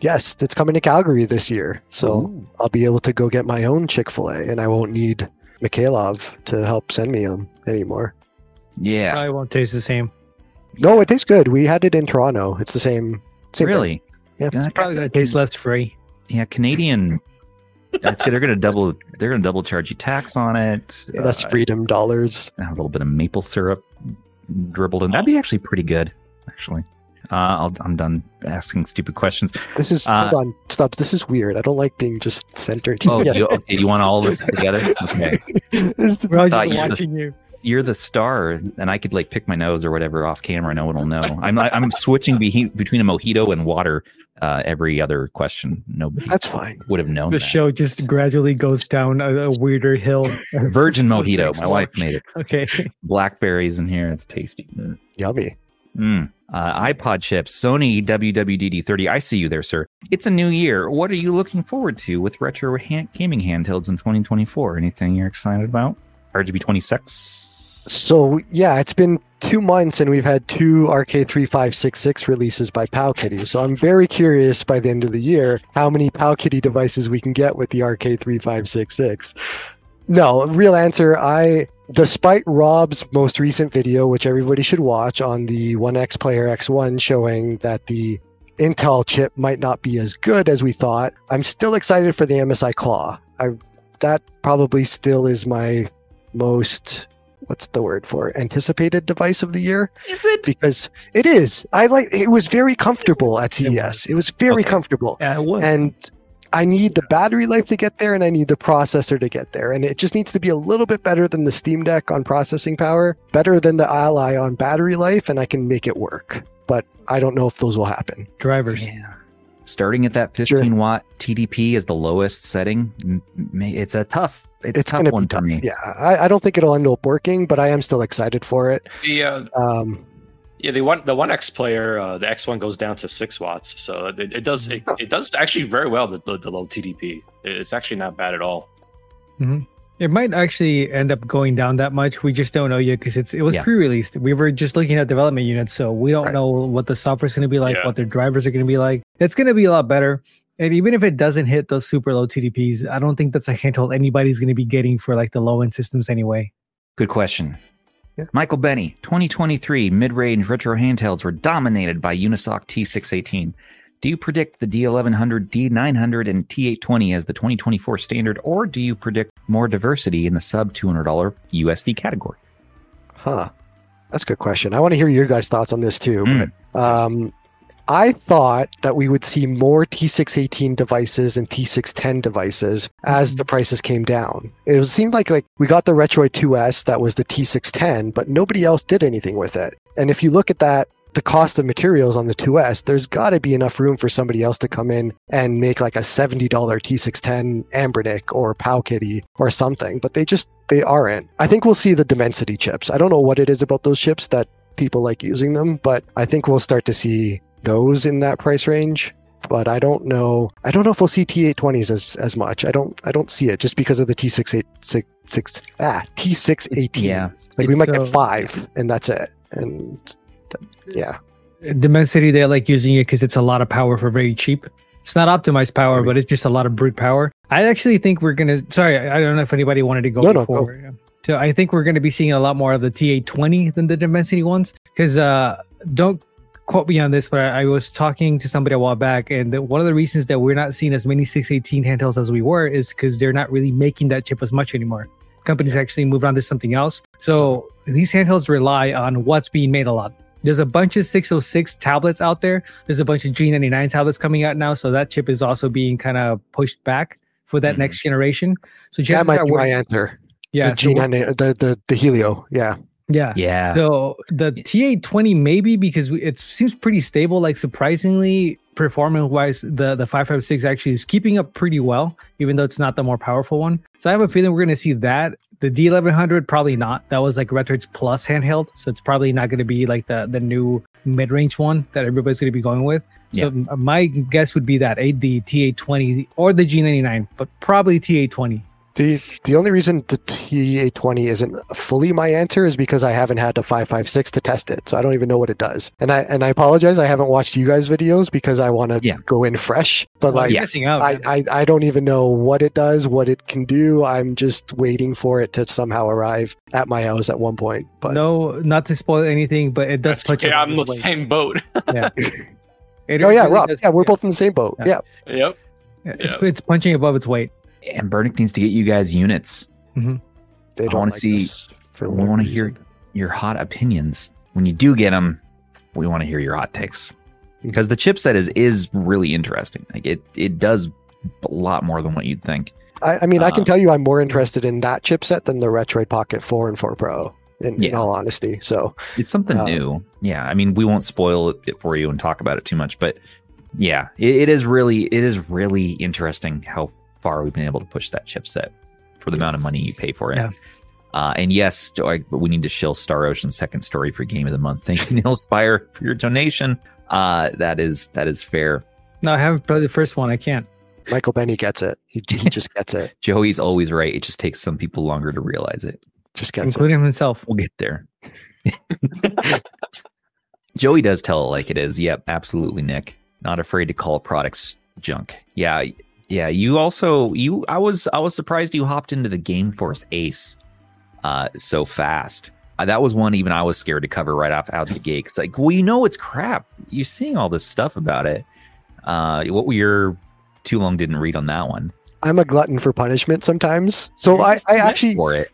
C: Yes, it's coming to Calgary this year. So
A: Ooh.
C: I'll be able to go get my own Chick fil A and I won't need Mikhailov to help send me them anymore.
A: yeah,
D: Probably won't taste the same.
C: No, it tastes good. We had it in Toronto. It's the same. same
A: really.
C: Yeah.
A: Yeah,
D: It's probably gonna taste less free.
A: Yeah, Canadian. That's good. They're gonna double. They're gonna double charge you tax on it.
C: That's
A: Uh,
C: freedom dollars.
A: a little bit of maple syrup dribbled in. That'd be actually pretty good, actually. Uh, I'll, I'm done asking stupid questions.
C: This is
A: uh,
C: hold on, Stubbs. This is weird. I don't like being just centered.
A: Oh, you, okay, you want all this together? Okay,
C: This is-
D: We're all just
A: you just-
D: watching you.
A: you're the star, and I could like pick my nose or whatever off camera. No one will know. I'm I'm switching be- between a mojito and water uh, every other question. Nobody
C: That's fine.
A: would have known
D: The
A: that.
D: show just gradually goes down a, a weirder hill.
A: Virgin mojito. My wife made it.
D: Okay.
A: Blackberries in here. It's tasty. Mm.
C: Yummy.
A: Mm. Uh, iPod chips, Sony WWDD30. I see you there, sir. It's a new year. What are you looking forward to with retro hand- gaming handhelds in 2024? Anything you're excited about? RGB 26.
C: So yeah, it's been two months and we've had two RK3566 releases by PowKiddy. So I'm very curious by the end of the year how many PowKiddy devices we can get with the RK3566. No, real answer. I, despite Rob's most recent video, which everybody should watch on the OneXPlayer X1, showing that the Intel chip might not be as good as we thought, I'm still excited for the MSI Claw. I, that probably still is my most what's the word for anticipated device of the year
A: Is it?
C: because it is. I like it was very comfortable at CES. It was very
A: Okay.
C: comfortable.
D: Yeah, it was.
C: And I need the battery life to get there and I need the processor to get there. And it just needs to be a little bit better than the Steam Deck on processing power, better than the Ally on battery life, and I can make it work. But I don't know if those will happen.
D: Drivers.
A: Yeah. Starting at that 15 watt TDP is the lowest setting. m- m- It's a tough. It's, a
C: It's
A: tough
C: going to
A: one
C: be tough.
A: me.
C: Yeah, I, I don't think it'll end up working, but I am still excited for it.
B: The uh,
C: Um,
B: yeah, the one the one X player, uh, the X one goes down to six watts, so it, it does it, it does actually very well the, the the low TDP. It's actually not bad at all.
D: It might actually end up going down that much. We just don't know yet because it's it was
A: Yeah.
D: pre-released. We were just looking at development units, so we don't
C: Right.
D: know what the software's going to be like,
B: Yeah.
D: what their drivers are going to be like. It's going to be a lot better. And even if it doesn't hit those super low TDPs, I don't think that's a handheld anybody's going to be getting for like the low end systems anyway.
A: Good question.
C: Yeah.
A: Michael Benny, 2023 mid range retro handhelds were dominated by Unisoc T618. Do you predict the D1100, D900, and T820 as the 2024 standard, or do you predict more diversity in the sub $200 USD category?
C: Huh. That's a good question. I want to hear your guys' thoughts on this too.
A: Mm.
C: But um, I thought that we would see more T618 devices and T610 devices as the mm-hmm. prices came down. It seemed like like we got the Retroid 2S that was the T610, but nobody else did anything with it. And if you look at that, the cost of materials on the 2S, there's got to be enough room for somebody else to come in and make like a $70 T610 Anbernic or PowKiddy or something, but they just they aren't. I think we'll see the Dimensity chips. I don't know what it is about those chips that people like using them, but I think we'll start to see those in that price range. But I don't know. I don't know if we'll see T820s as as much. I don't. I don't see it just because of the T686 ah T618.
A: Yeah.
C: like we might
D: uh,
C: get five, and that's it. And th- yeah,
D: Dimensity, they like using it because it's a lot of power for very cheap. It's not optimized power,
C: Maybe.
D: but it's just a lot of brute power. I actually think we're gonna. Sorry, I I don't know if anybody wanted to go
C: No, no,
D: before. So I think we're gonna be seeing a lot more of the T820 than the Dimensity ones. Because uh, don't quote me on this, but I, I was talking to somebody a while back, and the, one of the reasons that we're not seeing as many 618 handhelds as we were is because they're not really making that chip as much anymore. Companies actually moved on to something else. So these handhelds rely on what's being made a lot. There's a bunch of 606 tablets out there. There's a bunch of G99 tablets coming out now, so that chip is also being kind of pushed back for that
A: Mhm.
D: next generation. So
C: that might be my answer.
D: yeah,
C: the
D: so we're-
C: G9, the the the Helio. Yeah,
D: yeah.
A: Yeah.
D: So the T820 maybe because we, it seems pretty stable. Like surprisingly, performance wise, the the 556 actually is keeping up pretty well, even though it's not the more powerful one. So I have a feeling we're going to see that. The D1100 probably not. That was like Retroid's Plus handheld, so it's probably not going to be like the the new mid range one that everybody's going to be going with. So m- my guess would be that a the T820 or the G99, but probably T820.
C: The the only reason the T820 isn't fully my answer is because I haven't had the 556 to test it, so I don't even know what it does. And I and I apologize, I haven't watched you guys' videos because I want to
A: Yeah.
C: go in fresh. But
D: Well,
C: like,
A: yeah.
D: out.
C: I. I I don't even know what it does, what it can do. I'm just waiting for it to somehow arrive at my house at one point. But
D: no, not to spoil anything, but it does
B: That's
D: put
B: okay. I'm the
D: way.
B: same boat.
D: It
C: oh yeah,
D: really
C: Rob.
D: does-
C: Yeah, we're both in the same boat.
D: Yeah.
C: Yeah.
B: yep.
D: It's,
B: Yeah.
D: it's punching above its weight.
A: And Burnick needs to get you guys units.
C: They don't
A: wanna
C: like
A: see-
C: for
A: We want to hear your hot opinions. When you do get them, we want to hear your hot takes because the chipset is is really interesting. Like it it does a lot more than what you'd think.
C: I, I mean, I can
A: Um,
C: tell you, I'm more interested in that chipset than the Retroid Pocket 4 and 4 Pro. In, in all honesty, so
A: It's something
C: Um,
A: new. Yeah, I mean, we won't spoil it for you and talk about it too much, but yeah, it, it is really it is really interesting how far we've been able to push that chipset for the amount of money you pay for it.
D: Yeah.
A: Uh, and yes, I- we need to shill Star Ocean's second story for Game of the Month. Thank you, Neil Spire, for your donation. Uh, that is that is fair.
D: No, I haven't played the first one. I can't.
C: Michael Benny gets it. He, he just gets it.
A: Joey's always right. It just takes some people longer to realize it.
C: Just gets it.
D: including himself.
A: We'll get there. Joey does tell it like it is. Yep, absolutely, Nick. Not afraid to call products junk. Yeah, yeah. You also you. I was I was surprised you hopped into the Game Force Ace, uh, so fast. Uh, that was one even I was scared to cover right off out the gate. It's like, well, you know, it's crap. You're seeing all this stuff about it. Uh, what were your too long didn't read on that one?
C: I'm a glutton for punishment sometimes. So I, I actually
A: for it.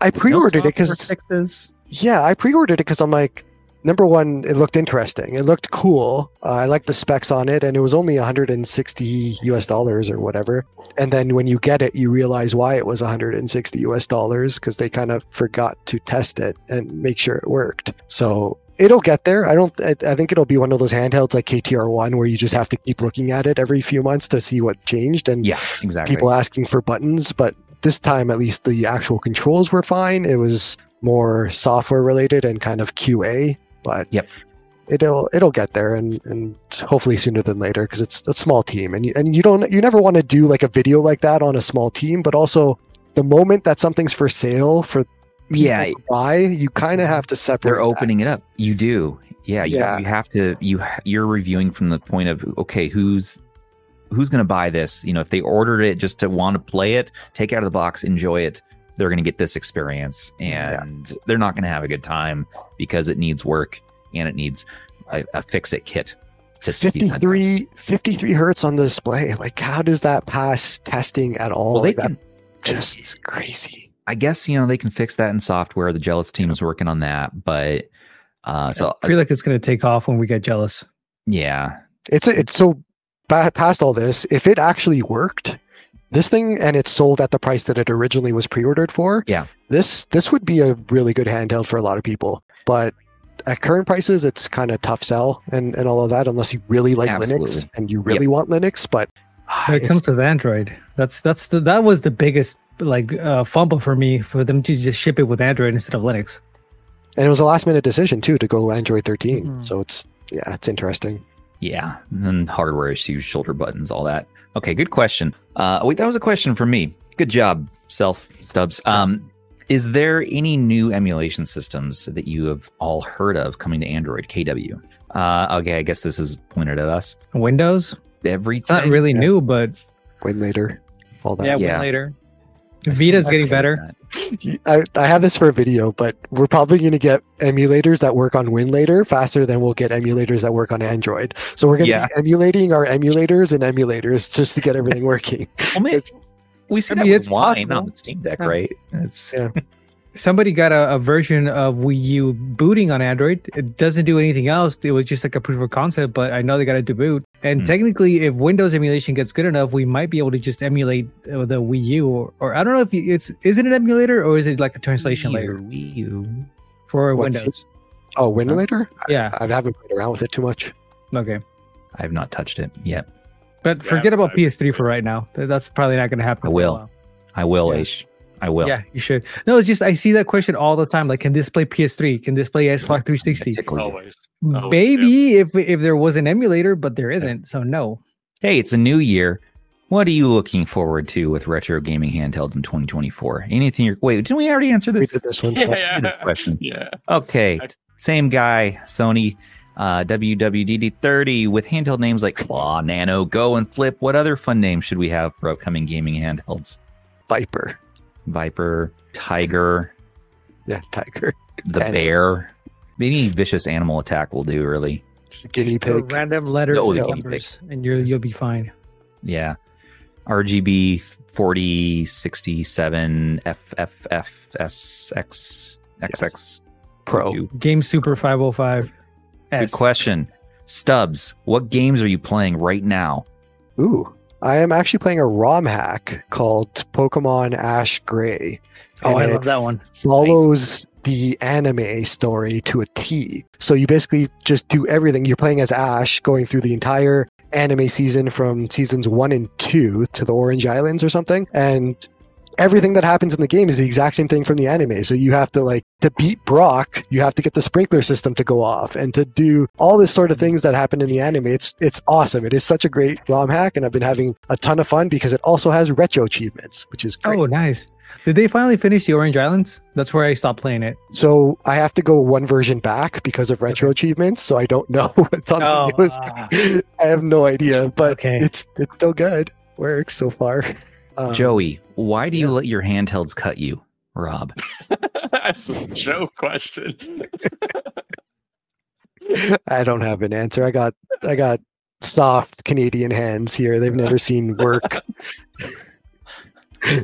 C: I pre-ordered
A: No
C: it because yeah, I pre-ordered it because I'm like, number one, it looked interesting. It looked cool. Uh, I liked the specs on it, and it was only 160 US dollars or whatever. And then when you get it, you realize why it was 160 US dollars because they kind of forgot to test it and make sure it worked. So it'll get there. I don't. I, I think it'll be one of those handhelds like KTR One where you just have to keep looking at it every few months to see what changed and
A: Yeah, exactly.
C: people asking for buttons. But this time, at least the actual controls were fine. It was more software related and kind of QA. But
A: Yep.
C: it'll it'll get there and and hopefully sooner than later because it's a small team and you, and you don't you never want to do like a video like that on a small team. But also the moment that something's for sale for
A: Yeah.
C: to buy, you kind of mm-hmm. have to separate.
A: they're
C: that.
A: opening it up you do yeah you,
C: Yeah.
A: you have to you you're reviewing from the point of okay who's who's going to buy this you know if they ordered it just to want to play it take it out of the box enjoy it they're going to get this experience
C: Yeah.
A: and they're not going to have a good time because it needs work and it needs a, a fix it kit to s- be sent out.
C: 53, 53 hertz on the display. Like, how does that pass testing at all?
A: well they
C: Like, that
A: can
C: just crazy.
A: i guess you know they can fix that in software the JELOS team is working on that but uh so
D: I feel like it's going to take off when we get JELOS.
A: yeah
C: It's it's so ba- past all this. If it actually worked, this thing and it's sold at the price that it originally was pre-ordered for.
A: Yeah.
C: This this would be a really good handheld for a lot of people, but at current prices, it's kind of tough sell and and all of that unless you really like Linux and you really want Linux. But ah,
D: When it comes to Android, that's that's the that was the biggest like uh, fumble for me for them to just ship it with Android instead of Linux.
C: and it was a last minute decision too to go Android 13.
D: Mhm.
C: So it's yeah, it's interesting.
A: Yeah, and then hardware issues, shoulder buttons, all that. Okay, good question. Uh, wait, that was a question for me. Good job, self Stubbs. Um, is there any new emulation systems that you have all heard of coming to Android KW? Uh, okay, I guess this is pointed at us.
D: Windows,
A: Everything.
D: it's not really
C: Yeah.
D: new, but
C: Winlator, all that.
D: yeah,
A: Yeah.
D: Winlator.
A: I still
D: Vita's getting
A: to hear
D: better.
C: I, I have this for a video, but we're probably going to get emulators that work on Winlator faster than we'll get emulators that work on Android. So we're going to
A: Yeah.
C: be emulating our emulators and emulators just to get everything working.
A: Well, we see
D: I mean, it's
A: wine
D: possible.
A: on the Steam Deck,
D: Yeah.
A: right? It's
C: Yeah.
D: Somebody got a, a version of Wii U booting on Android. It doesn't do anything else. It was just like a proof of concept, but I know they got it to boot. And
A: Hmm.
D: technically, if Windows emulation gets good enough, we might be able to just emulate uh, the Wii U. Or, or I don't know if it's is it an emulator or is it like a translation
A: Wii
D: layer
A: Wii U.
D: for
C: What's-
D: Windows?
C: Oh, Winlator?
D: Yeah.
C: I, I haven't played around with it too much.
D: Okay.
A: I have not touched it yet.
D: But
B: Yeah,
D: forget about
B: I-
D: PS3 for right now. That's probably not going to happen.
A: I will. I will,
D: Yeah.
A: Aish. I will.
D: Yeah, you should. No, it's just I see that question all the time. Like, can this play PS3? Can this play Xbox 360?
A: Tickle you.
B: Always. Oh,
D: Maybe if if there was an emulator, but there isn't. So no.
A: Hey, it's a new year. What are you looking forward to with retro gaming handhelds in 2024? Anything you're wait, didn't we already answer
C: We
A: this?
C: did this one.
B: Yeah,
C: so-
B: yeah.
A: this question.
B: Yeah.
A: Okay. Same guy, Sony uh, WWDD30 with handheld names like Claw, Nano, Go, and Flip. What other fun names should we have for upcoming gaming handhelds?
C: Viper.
A: Viper, Tiger,
C: Yeah, Tiger.
A: the
C: And-
A: Bear. Any vicious animal attack will do, really.
C: Guinea
D: Just a
C: pig.
D: random letters and
A: guinea
D: numbers, and you're you'll be fine.
A: Yeah. RGB 4067 FFFSX XX.
C: Pro.
D: Game Super 505.
A: Good question. Stubbs, what games are you playing right now?
C: Ooh. I am actually playing a ROM hack called Pokemon Ash Gray.
D: Oh, I love that one.
C: follows the anime story to a T. So you basically just do everything. You're playing as Ash, going through the entire anime season from seasons one and two to the Orange Islands or something. And everything that happens in the game is the exact same thing from the anime. So you have to like to beat Brock, you have to get the sprinkler system to go off and to do all this sort of things that happen in the anime. It's it's awesome. It is such a great ROM hack, and I've been having a ton of fun because it also has retro achievements, which is great.
D: Oh, nice. Did they finally finish the Orange Islands? That's where I stopped playing it.
C: So I have to go one version back because of retro achievements. So I don't know what's on
D: Oh,
C: the newest.
D: ah.
C: I have no idea, but
D: Okay.
C: it's it's still good. Works so far. Um,
A: Joey, why do you
C: yeah.
A: let your handhelds cut you, Rob?
B: That's a joke question.
C: I don't have an answer. I got I got soft Canadian hands here. They've never seen work.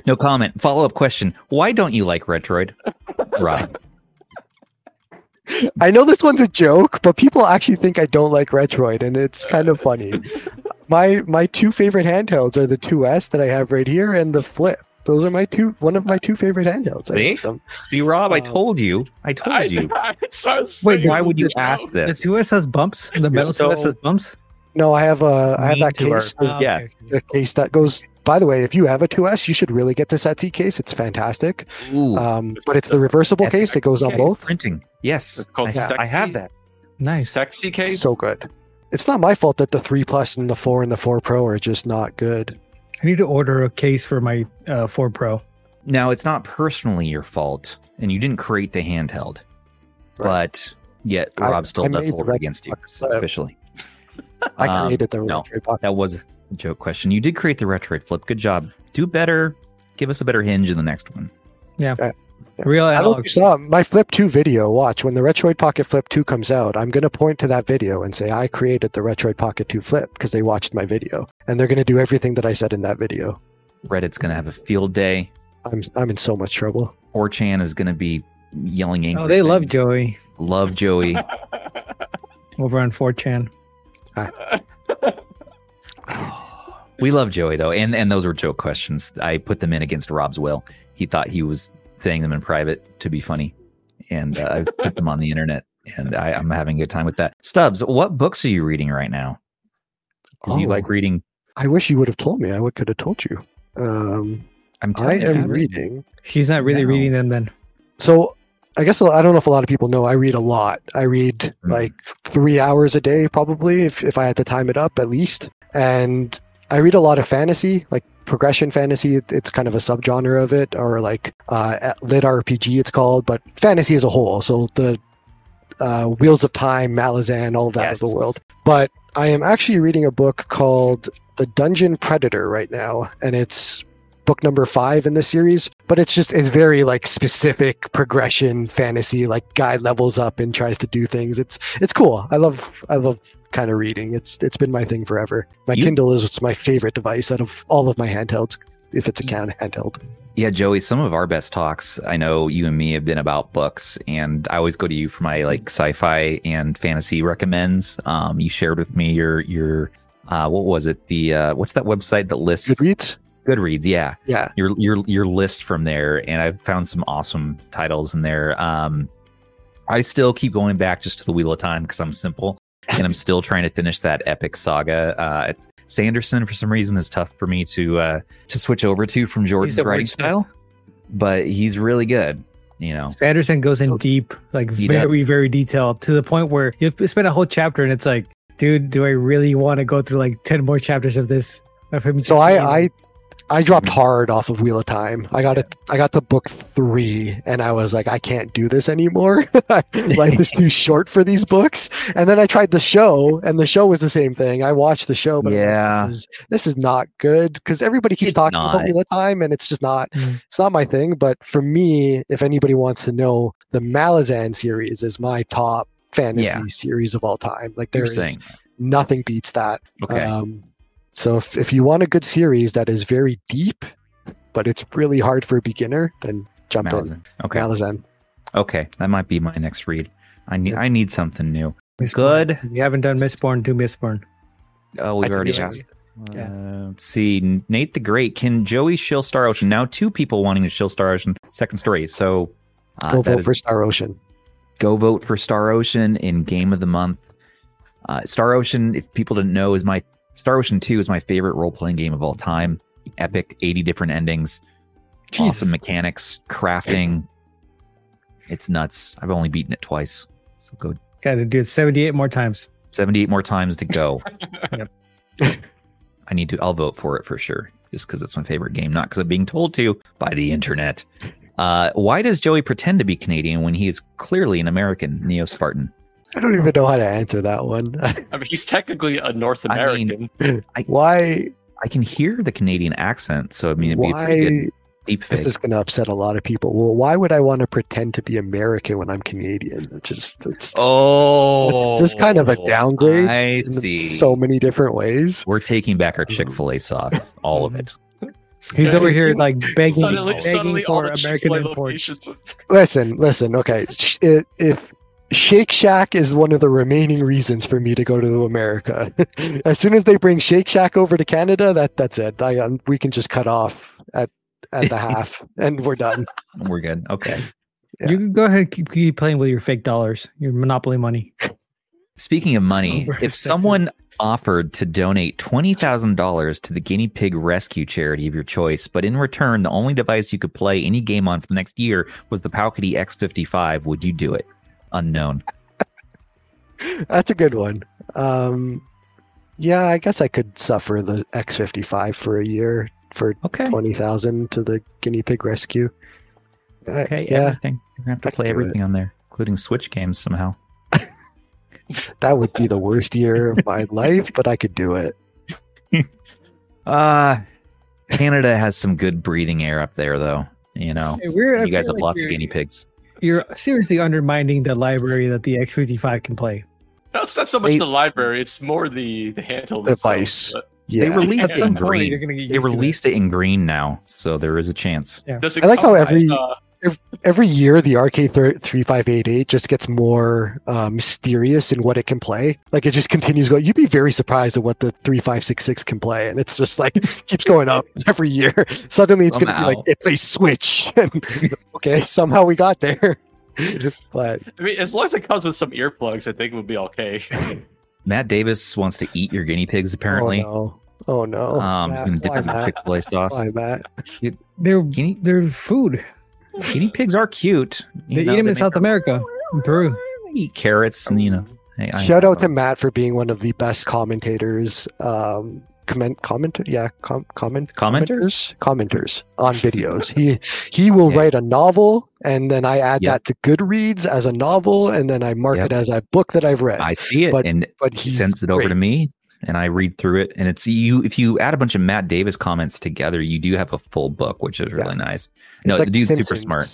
A: No comment. Follow up question: Why don't you like Retroid, Rob?
C: I know this one's a joke, but people actually think I don't like Retroid, and it's kind of funny. My my two favorite handhelds are the 2S that I have right here and the Flip. Those are my two one of my two favorite handhelds. I
A: See?
C: love them.
A: See, Rob, I
C: Um,
A: told you. I told
B: I,
A: you.
B: I, I was
D: Wait,
A: Why would you ask
B: this?
D: The
A: this?
D: 2S has bumps. The metal
A: so-
D: 2S has bumps.
C: No, I have a I have that case. The,
D: Ah,
A: yeah.
D: okay.
C: the case that goes. By the way, if you have a 2S, you should really get this Etsy case. It's fantastic.
A: Ooh,
C: Um, but it's the reversible case. It goes on both.
A: printing. Yes,
B: It's called
A: I,
B: Sexy.
A: I have that.
D: Nice.
B: Sexy case.
C: So good. It's not my fault that the 3 Plus and the 4 and the 4 Pro are just not good.
D: I need to order a case for my uh, 4 Pro.
A: Now, it's not personally your fault, and you didn't create the handheld,
C: Right.
A: but yet
C: I-
A: Rob still
C: I
A: does hold it against you
C: Retroid
A: officially.
C: I
A: Um,
C: created the
A: no.
C: Retroid Pocket.
A: That was a joke question. You did create the Retroid flip. Good job. Do better. Give us a better hinge in the next one.
D: Real
C: I don't know if you saw my Flip 2 video. Watch when the Retroid Pocket Flip 2 comes out. I'm going to point to that video and say I created the Retroid Pocket 2 Flip because they watched my video and they're going to do everything that I said in that video.
A: Reddit's going to have a field day.
C: I'm I'm in so much trouble.
A: 4chan is going to be yelling angry
D: Oh, they love. Joey
A: Love Joey.
D: over on 4chan.
A: we love Joey though, and and those were joke questions. I put them in against Rob's will. He thought he was saying them in private to be funny, and uh, I put them on the internet, and I, I'm having a good time with that. Stubbs, what books are you reading right now? Because you
C: Oh.
A: like reading.
C: I wish you would have told me. I would could have told you. Um,
A: I'm
C: I
A: telling you,
C: reading.
D: He's not really
A: No.
D: reading them then.
C: So I guess I don't know if a lot of people know I read a lot. I read
A: Mhm.
C: like three hours a day, probably, if, if I had to time it up at least. And I read a lot of fantasy, like progression fantasy it's kind of a subgenre of it, or like uh, lit RPG, it's called, but fantasy as a whole. So the uh, Wheels of Time, Malazan, all that
A: Yes.
C: of the world. But I am actually reading a book called The Dungeon Predator right now, and it's book number five in the series but it's just it's very like specific progression fantasy like guy levels up and tries to do things. It's it's cool. I love i love kind of reading. It's it's been my thing forever. My
A: You-
C: kindle is my favorite device out of all of my handhelds if it's a can handheld.
A: Yeah, Joey, some of our best talks, I know you and me have been about books, and I always go to you for my like sci-fi and fantasy recommends. Um, you shared with me your your uh, what was it? The uh, what's that website that lists
C: goodreads
A: Goodreads? Yeah,
C: yeah
A: your your your list from there, and I've found some awesome titles in there. Um, I still keep going back just to the Wheel of Time because I'm simple, and I'm still trying to finish that epic saga. Uh, Sanderson, for some reason, is tough for me to uh, to switch over to from Jordan's writing style, but he's really good. You know,
D: Sanderson goes in
C: So-
D: deep, like
A: He does.
D: very, very detailed to the point where you spend a whole chapter and it's like, dude, do I really want to go through like 10 more chapters of this? Of him
C: so i i i dropped hard off of wheel of time i got it i got to book three and i was like i can't do this anymore life is too short for these books and then i tried the show and the show was the same thing i watched the show but I'm like,
A: Yeah.
C: this, is, this is not good because everybody keeps
A: It's
C: talking
A: not.
C: about wheel of time and it's just not
D: Mm.
C: it's not my thing but for me if anybody wants to know the malazan series is my top fantasy
A: Yeah.
C: series of all time like there's
A: saying
C: nothing beats that
A: okay.
C: um, so if, if you want a good series that is very deep, but it's really hard for a beginner, then jump in.
A: Malazan. Okay,
C: Malazan.
A: okay, that might be my next read. I need
C: Yeah.
A: I need something new.
D: Mistborn.
A: Good.
D: We haven't done Mistborn, do Mistborn.
A: Oh, we've
C: I
A: already
C: think
A: asked.
C: Yeah.
A: Uh, let's see. Nate the Great. Can Joey shill Star Ocean? Now, two people wanting to shill Star Ocean. Second story. So, uh,
C: Go vote
A: is-
C: for Star Ocean.
A: go vote for Star Ocean in Game of the Month. Uh, Star Ocean, if people didn't know, is my Star Ocean 2 is my favorite role playing game of all time. Epic, 80 different endings.
D: Jeez.
A: awesome mechanics, crafting. It's nuts. I've only beaten it twice. So go
D: Got to do it 78 more times.
A: 78 more times to go.
D: Yep.
A: I need to, I'll vote for it for sure, just because it's my favorite game, not because I'm being told to by the internet. Uh, why does Joey pretend to be Canadian when he is clearly an American Neo Spartan?
C: I don't even know how to answer that one.
B: I mean, he's technically a North
A: I mean,
B: American.
C: why?
A: I can hear the Canadian accent, so I mean, it'd be
C: Why?
A: good deep
C: This is going to upset a lot of people. Well, why would I want to pretend to be American when I'm Canadian? It just it's
A: Oh,
C: It's just kind of a downgrade
A: I
C: in
A: see.
C: so many different ways.
A: We're taking back our hmm. Chick Fil A sauce, all of it.
D: He's over here like begging,
B: suddenly,
D: begging
B: suddenly all
D: for
B: the
D: American
B: Chick-fil-A
D: imports.
C: Listen, listen. Okay, if Shake Shack is one of the remaining reasons for me to go to America. as soon as they bring Shake Shack over to Canada, that that's it. I, um, we can just cut off at at the half, and we're done.
A: We're good. Okay.
C: Yeah.
D: You can go ahead and keep, keep playing with your fake dollars, your monopoly money.
A: Speaking of money,
D: Over
A: if someone offered to donate $20,000 to the guinea pig rescue charity of your choice, but in return, the only device you could play any game on for the next year was the PowKiddy X55, would you do it? Unknown.
C: That's a good one. Um, yeah, I guess I could suffer the X55 for a year for
A: Okay.
C: twenty thousand to the guinea pig rescue. Uh,
A: Okay.
C: yeah,
A: Everything. You're going to have to play
C: can do it.
A: everything on there, including Switch games somehow.
C: that would be the worst year of my life, but I could do it.
A: Uh, Canada has some good breathing air up there, though. You know,
D: Hey, we're,
A: you guys have
D: like
A: lots of guinea pigs.
D: You're seriously undermining the library that the X55 can play.
B: That's not so much
A: They-
B: the library; it's more the the handheld
C: Device.
B: itself.
C: Yeah,
A: They released
D: At
A: it in
D: some point,
A: green.
D: you're gonna
A: They
D: used to it.
A: released it in green now, so there is a chance.
B: But Does it
C: I like how
B: come-
C: every-
B: uh,
C: every year the RK three five eight eight just gets more uh, mysterious in what it can play. Like it just continues going. You'd be very surprised at what the three five six six can play, and it's just like keeps going up every year. Suddenly it's going to be like
A: Somehow.
C: it plays Switch. And, okay, somehow we got there. but
B: I mean, as long as it comes with some earplugs, I think it would be okay.
A: Matt Davis wants to eat your guinea pigs, apparently.
C: oh no, oh no,
A: Um, he's
C: Matt,
A: gonna dip
C: why,
A: them in
C: Matt?
A: Chick Fil A sauce.
C: Why, Matt?
D: They're
A: Guinea-
D: they're food.
A: Guinea pigs are cute. You
D: They
A: know,
D: eat them in South
A: them-
D: America, in Peru.
A: They eat carrots, and you know. Hey, I-
C: Shout out to Matt for being one of the best commentators. Um, comment, comment, yeah, com, comment,
A: Commenters?
C: commenters on videos. he he will
A: Yeah.
C: write a novel, and then I add
A: Yep.
C: that to Goodreads as a novel, and then I mark
A: Yep.
C: it as a book that I've read.
A: I see it,
C: but
A: and
C: but
A: he
C: he
A: sends it over to me, and I read through it. And it's you. If you add a bunch of Matt Davis comments together, you do have a full book, which is really nice. No, the dude's super smart.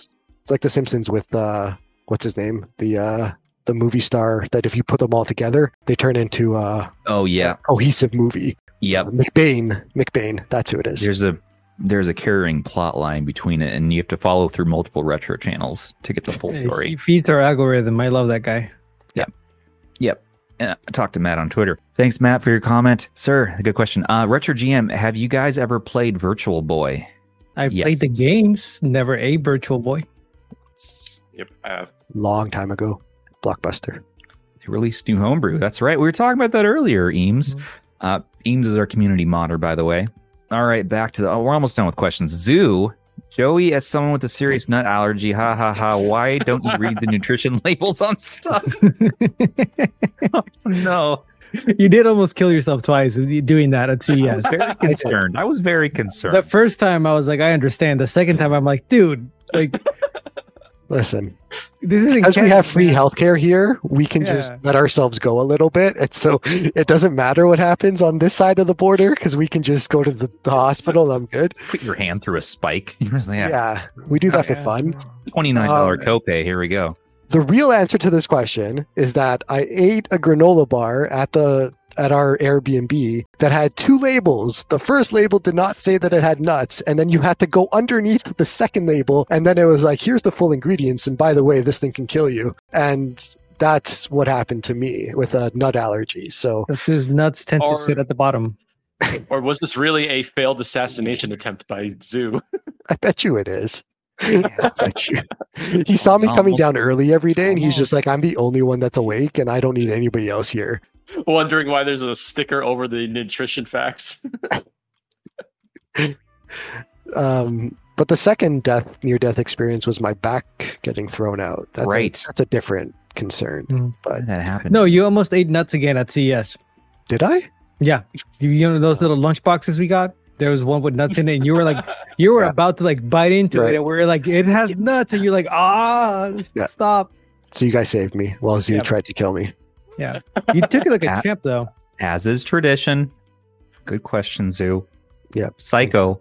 C: It's like The Simpsons with uh, what's his name, the uh, the movie star. That if you put them all together, they turn into uh,
A: Oh yeah,
C: a cohesive movie.
A: yep.
C: McBain, McBain, that's who it is.
A: There's a there's a carrying plot line between it, and you have to follow through multiple retro channels to get the full story.
D: He feeds our algorithm. I love that guy.
A: Yep. Uh, I talked to Matt on Twitter. Thanks, Matt, for your comment, sir. Good question. Uh, Retro GM, have you guys ever played Virtual Boy?
D: I've
A: Yes.
D: played the games, never a virtual boy.
B: Yep. Uh,
C: Long time ago, Blockbuster.
A: They released new homebrew. That's right. We were talking about that earlier, Eames.
D: Mhm.
A: Uh, Eames is our community modder, by the way. All right, back to the. Oh, we're almost done with questions. Zoo, Joey, as someone with a serious nut allergy, ha ha ha. Why don't you read the nutrition labels on stuff? no,
D: you did almost kill yourself twice doing that at
A: I was very concerned. I was very concerned.
D: The first time I was like, I understand. The second time I'm like, dude, like
C: Listen,
D: this isn't
C: as we have free healthcare here, we can just let ourselves go a little bit. And so it doesn't matter what happens on this side of the border because we can just go to the, the hospital. I'm good.
A: Put your hand through a spike. You're just like,
C: Yeah,
A: yeah,
C: we do that for
D: Yeah.
C: fun.
A: twenty nine dollar
C: Um,
A: copay. Here we go.
C: The real answer to this question is that I ate a granola bar at the at our Airbnb that had two labels. The first label did not say that it had nuts, and then you had to go underneath the second label, and then it was like, here's the full ingredients, and by the way, this thing can kill you. And that's what happened to me with a nut allergy. So
D: That's because nuts tend
B: Or-
D: to sit at the bottom.
B: or was this really a failed assassination attempt by Zoo?
C: I bet you it is. I bet you. He saw me um,
A: coming
C: down early every day, and he's just like, I'm the only one that's awake, and I don't need anybody else here.
B: Wondering why there's a sticker over the nutrition facts.
C: Um, But the second death near death experience was my back getting thrown out. That's a-
A: Right.
C: that's a different concern.
D: Mm.
A: How did that happened.
D: No, you almost ate nuts again at CES.
C: Did I?
D: Yeah, you, you know those little lunch boxes we got. There was one with nuts in it, and you were like, you were
C: Yeah.
D: about to like bite into
C: Right.
D: it, and we're like, it has nuts, and you're like, ah,
C: Yeah.
D: stop.
C: So you guys saved me while Zoo
D: Yeah.
C: tried to kill me.
D: Yeah, you took it like a champ, though.
A: As is tradition. Good question, Zoo.
C: Yep.
A: Psycho.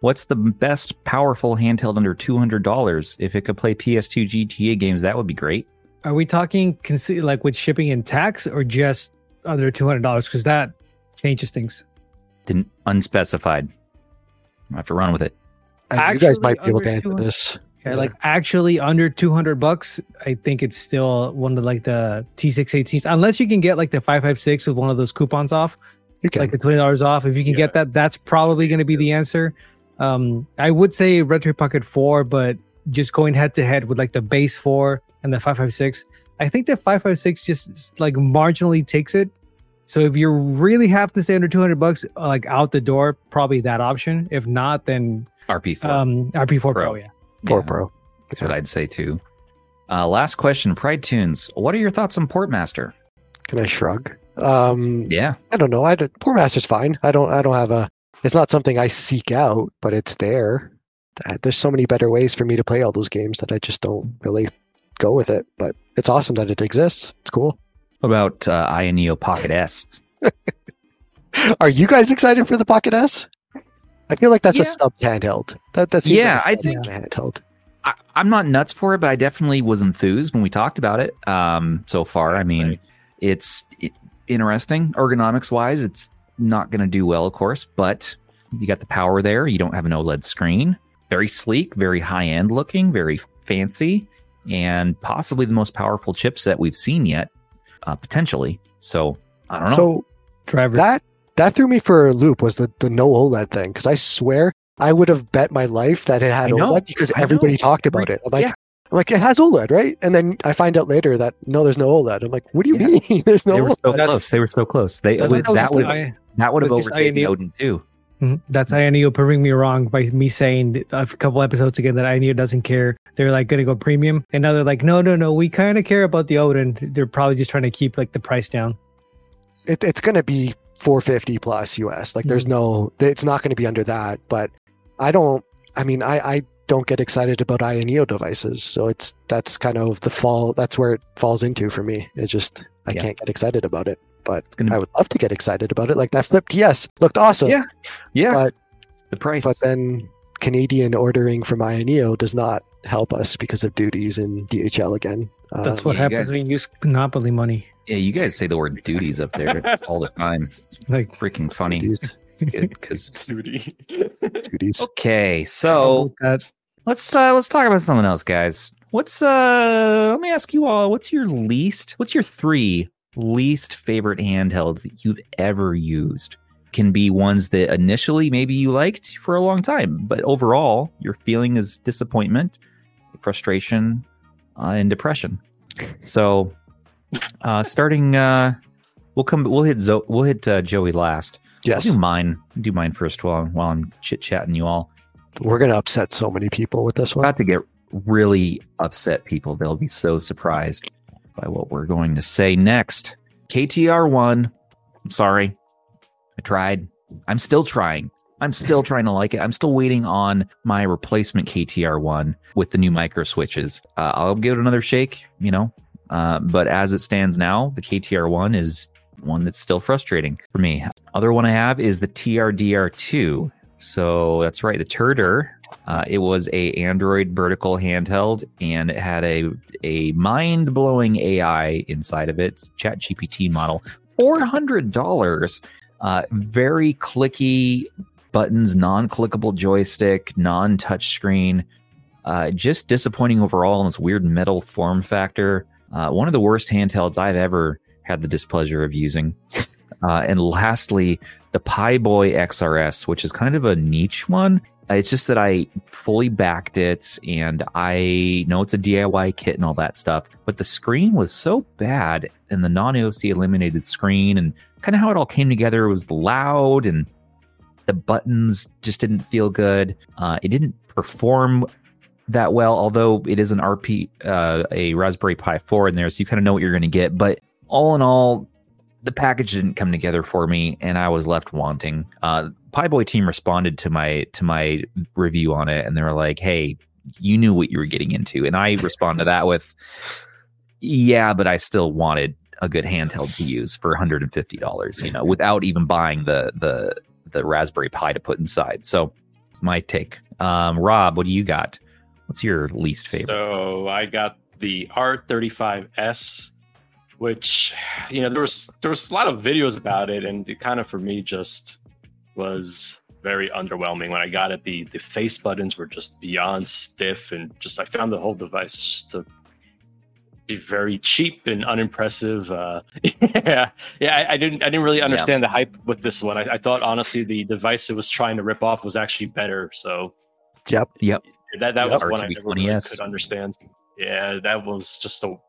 A: What's the best powerful handheld under two hundred dollars? If it could play PS2 GTA games, that would be great.
D: Are we talking like with shipping and tax, or just under two hundred dollars? Because that changes things.
A: Didn't unspecified. I have to run with it.
C: Uh, you guys might be able to answer this. Yeah.
D: like actually under 200 bucks, I think it's still one of like the T618s, unless you can get like the 556 with one of those coupons off,
C: You can.
D: like the $20 off. If you can get that, that's probably going to be the answer. Um, I would say Retroid Pocket 4, but just going head to head with like the base 4 and the 556, I think the 556 just like marginally takes it. So if you really have to stay under 200 bucks, like out the door, probably that option. If not, then
A: RP4.
D: um, RP4 Pro,
A: Pro.
D: yeah.
C: Four
A: Yeah,
C: Pro.
A: That's what I'd say too. Uh, last question, Pride Tunes. What are your thoughts on PortMaster?
C: Can I shrug? Um,
A: Yeah,
C: I don't know. I don't, fine. I don't. I don't have a. It's not something I seek out, but it's there. Uh, There's so many better ways for me to play all those games that I just don't really go with it. But it's awesome that it exists. It's cool.
A: What about uh, AYANEO Pocket S?
C: Are you guys excited for the Pocket S? I feel like that's
A: Yeah.
C: a sub handheld. That that seems
A: Yeah, I
C: like a
A: think-
C: sub handheld.
A: I, I'm not nuts for it, but I definitely was enthused when we talked about it. Um, so far, I mean, it's it, interesting ergonomics wise. It's not going to do well, of course, but you got the power there. You don't have an OLED screen. Very sleek, very high end looking, very fancy, and possibly the most powerful chipset we've seen yet, uh, potentially. So I don't know.
C: So
D: Drivers.
C: that that threw me for a loop was the the no OLED thing because I swear I would have bet my life that it had
A: know,
C: OLED because
A: I know.
C: everybody talked about it. I'm like,
A: Yeah.
C: I'm like, it has OLED, right? And then I find out later that no, there's no OLED. I'm like, what do you
A: Yeah.
C: mean? there's no
A: they were so close. They were so close. They
D: That's
A: would, that would
D: I-
A: that would have overtaken
D: AYANEO.
A: Odin 2.
D: Mhm. That's AYANEO proving me wrong by me saying a couple episodes again that AYANEO doesn't care. They're like going to go premium, and now they're like, no, no, no, we kind of care about the Odin. They're probably just trying to keep like the price down.
C: It, it's gonna be 450 plus US. Like, there's
A: Mm-hmm.
C: no, it's not going to be under that. But I don't. I mean, I I don't get excited about AYANEO devices, so it's that's kind of the fall. That's where it falls into for me. It's just I
A: Yeah.
C: can't get excited about it. But
A: gonna
C: I would love to get excited about it. Like that Flip DS looked awesome.
A: Yeah. yeah,
C: but-
A: the price.
C: But then Canadian ordering from AYANEO does not help us because of duties in DHL again.
D: That's
C: Um,
D: what happens
A: guys-
D: when you use Monopoly money.
A: Yeah, you guys say the word duties up there all the time.
D: It's like,
A: Freaking funny.
C: duties,
A: Because
B: Duty.
C: duties.
A: okay, so let's uh let's talk about something else, guys. What's uh let me ask you all, what's your least what's your three least favorite handhelds that you've ever used? Can be ones that initially maybe you liked for a long time, but overall your feeling is disappointment, frustration, uh, and depression. So uh starting uh we'll come we'll hit Zo- we'll hit uh, Joey last.
C: Yes,
A: I'll do mine. I'll do mine first while while I'm chit chatting you all.
C: we're gonna upset so many people with this one.
A: about to get really upset people. They'll be so surprised by what we're going to say next. KTR1. I'm sorry. I tried. I'm still trying. I'm still trying to like it. I'm still waiting on my replacement KTR1 with the new micro switches. Uh, I'll give it another shake, you know. Uh, but as it stands now, the KTR1 is one that's still frustrating for me. Other one I have is the TRDR2. So that's right, the Turder. Uh, it was a Android vertical handheld, and it had a a mind blowing AI inside of it, Chat GPT model. Four hundred dollars. Uh, very clicky buttons, non clickable joystick, non touch screen. Uh, just disappointing overall in this weird metal form factor. Uh, one of the worst handhelds I've ever had the displeasure of using. Uh, and lastly, the PiBoy XRS, which is kind of a niche one. It's just that I fully backed it and I know it's a DIY kit and all that stuff, but the screen was so bad and the non AOC eliminated screen and kind of how it all came together was loud and the buttons just didn't feel good. Uh, it didn't perform that well, although it is an RP, uh, a Raspberry Pi 4 in there, so you kind of know what you're going to get. But all in all, the package didn't come together for me, and I was left wanting. Uh, PiBoy team responded to my to my review on it, and they were like, "Hey, you knew what you were getting into," and I responded to that with, "Yeah, but I still wanted a good handheld to use for 150 dollars, you know, without even buying the the the Raspberry Pi to put inside." So, it's my take. Um, Rob, what do you got? What's your least favorite?
B: So I got the R35S, which you know there was there was a lot of videos about it, and it kind of for me just was very underwhelming when I got it. The the face buttons were just beyond stiff, and just I found the whole device just to be very cheap and unimpressive. Uh, yeah, yeah, I, I, didn't I didn't really understand yeah. the hype with this one. I, I thought honestly the device it was trying to rip off was actually better. So,
C: yep,
A: yep.
B: That that yep. was one I never really could understand. Yeah, that was just so.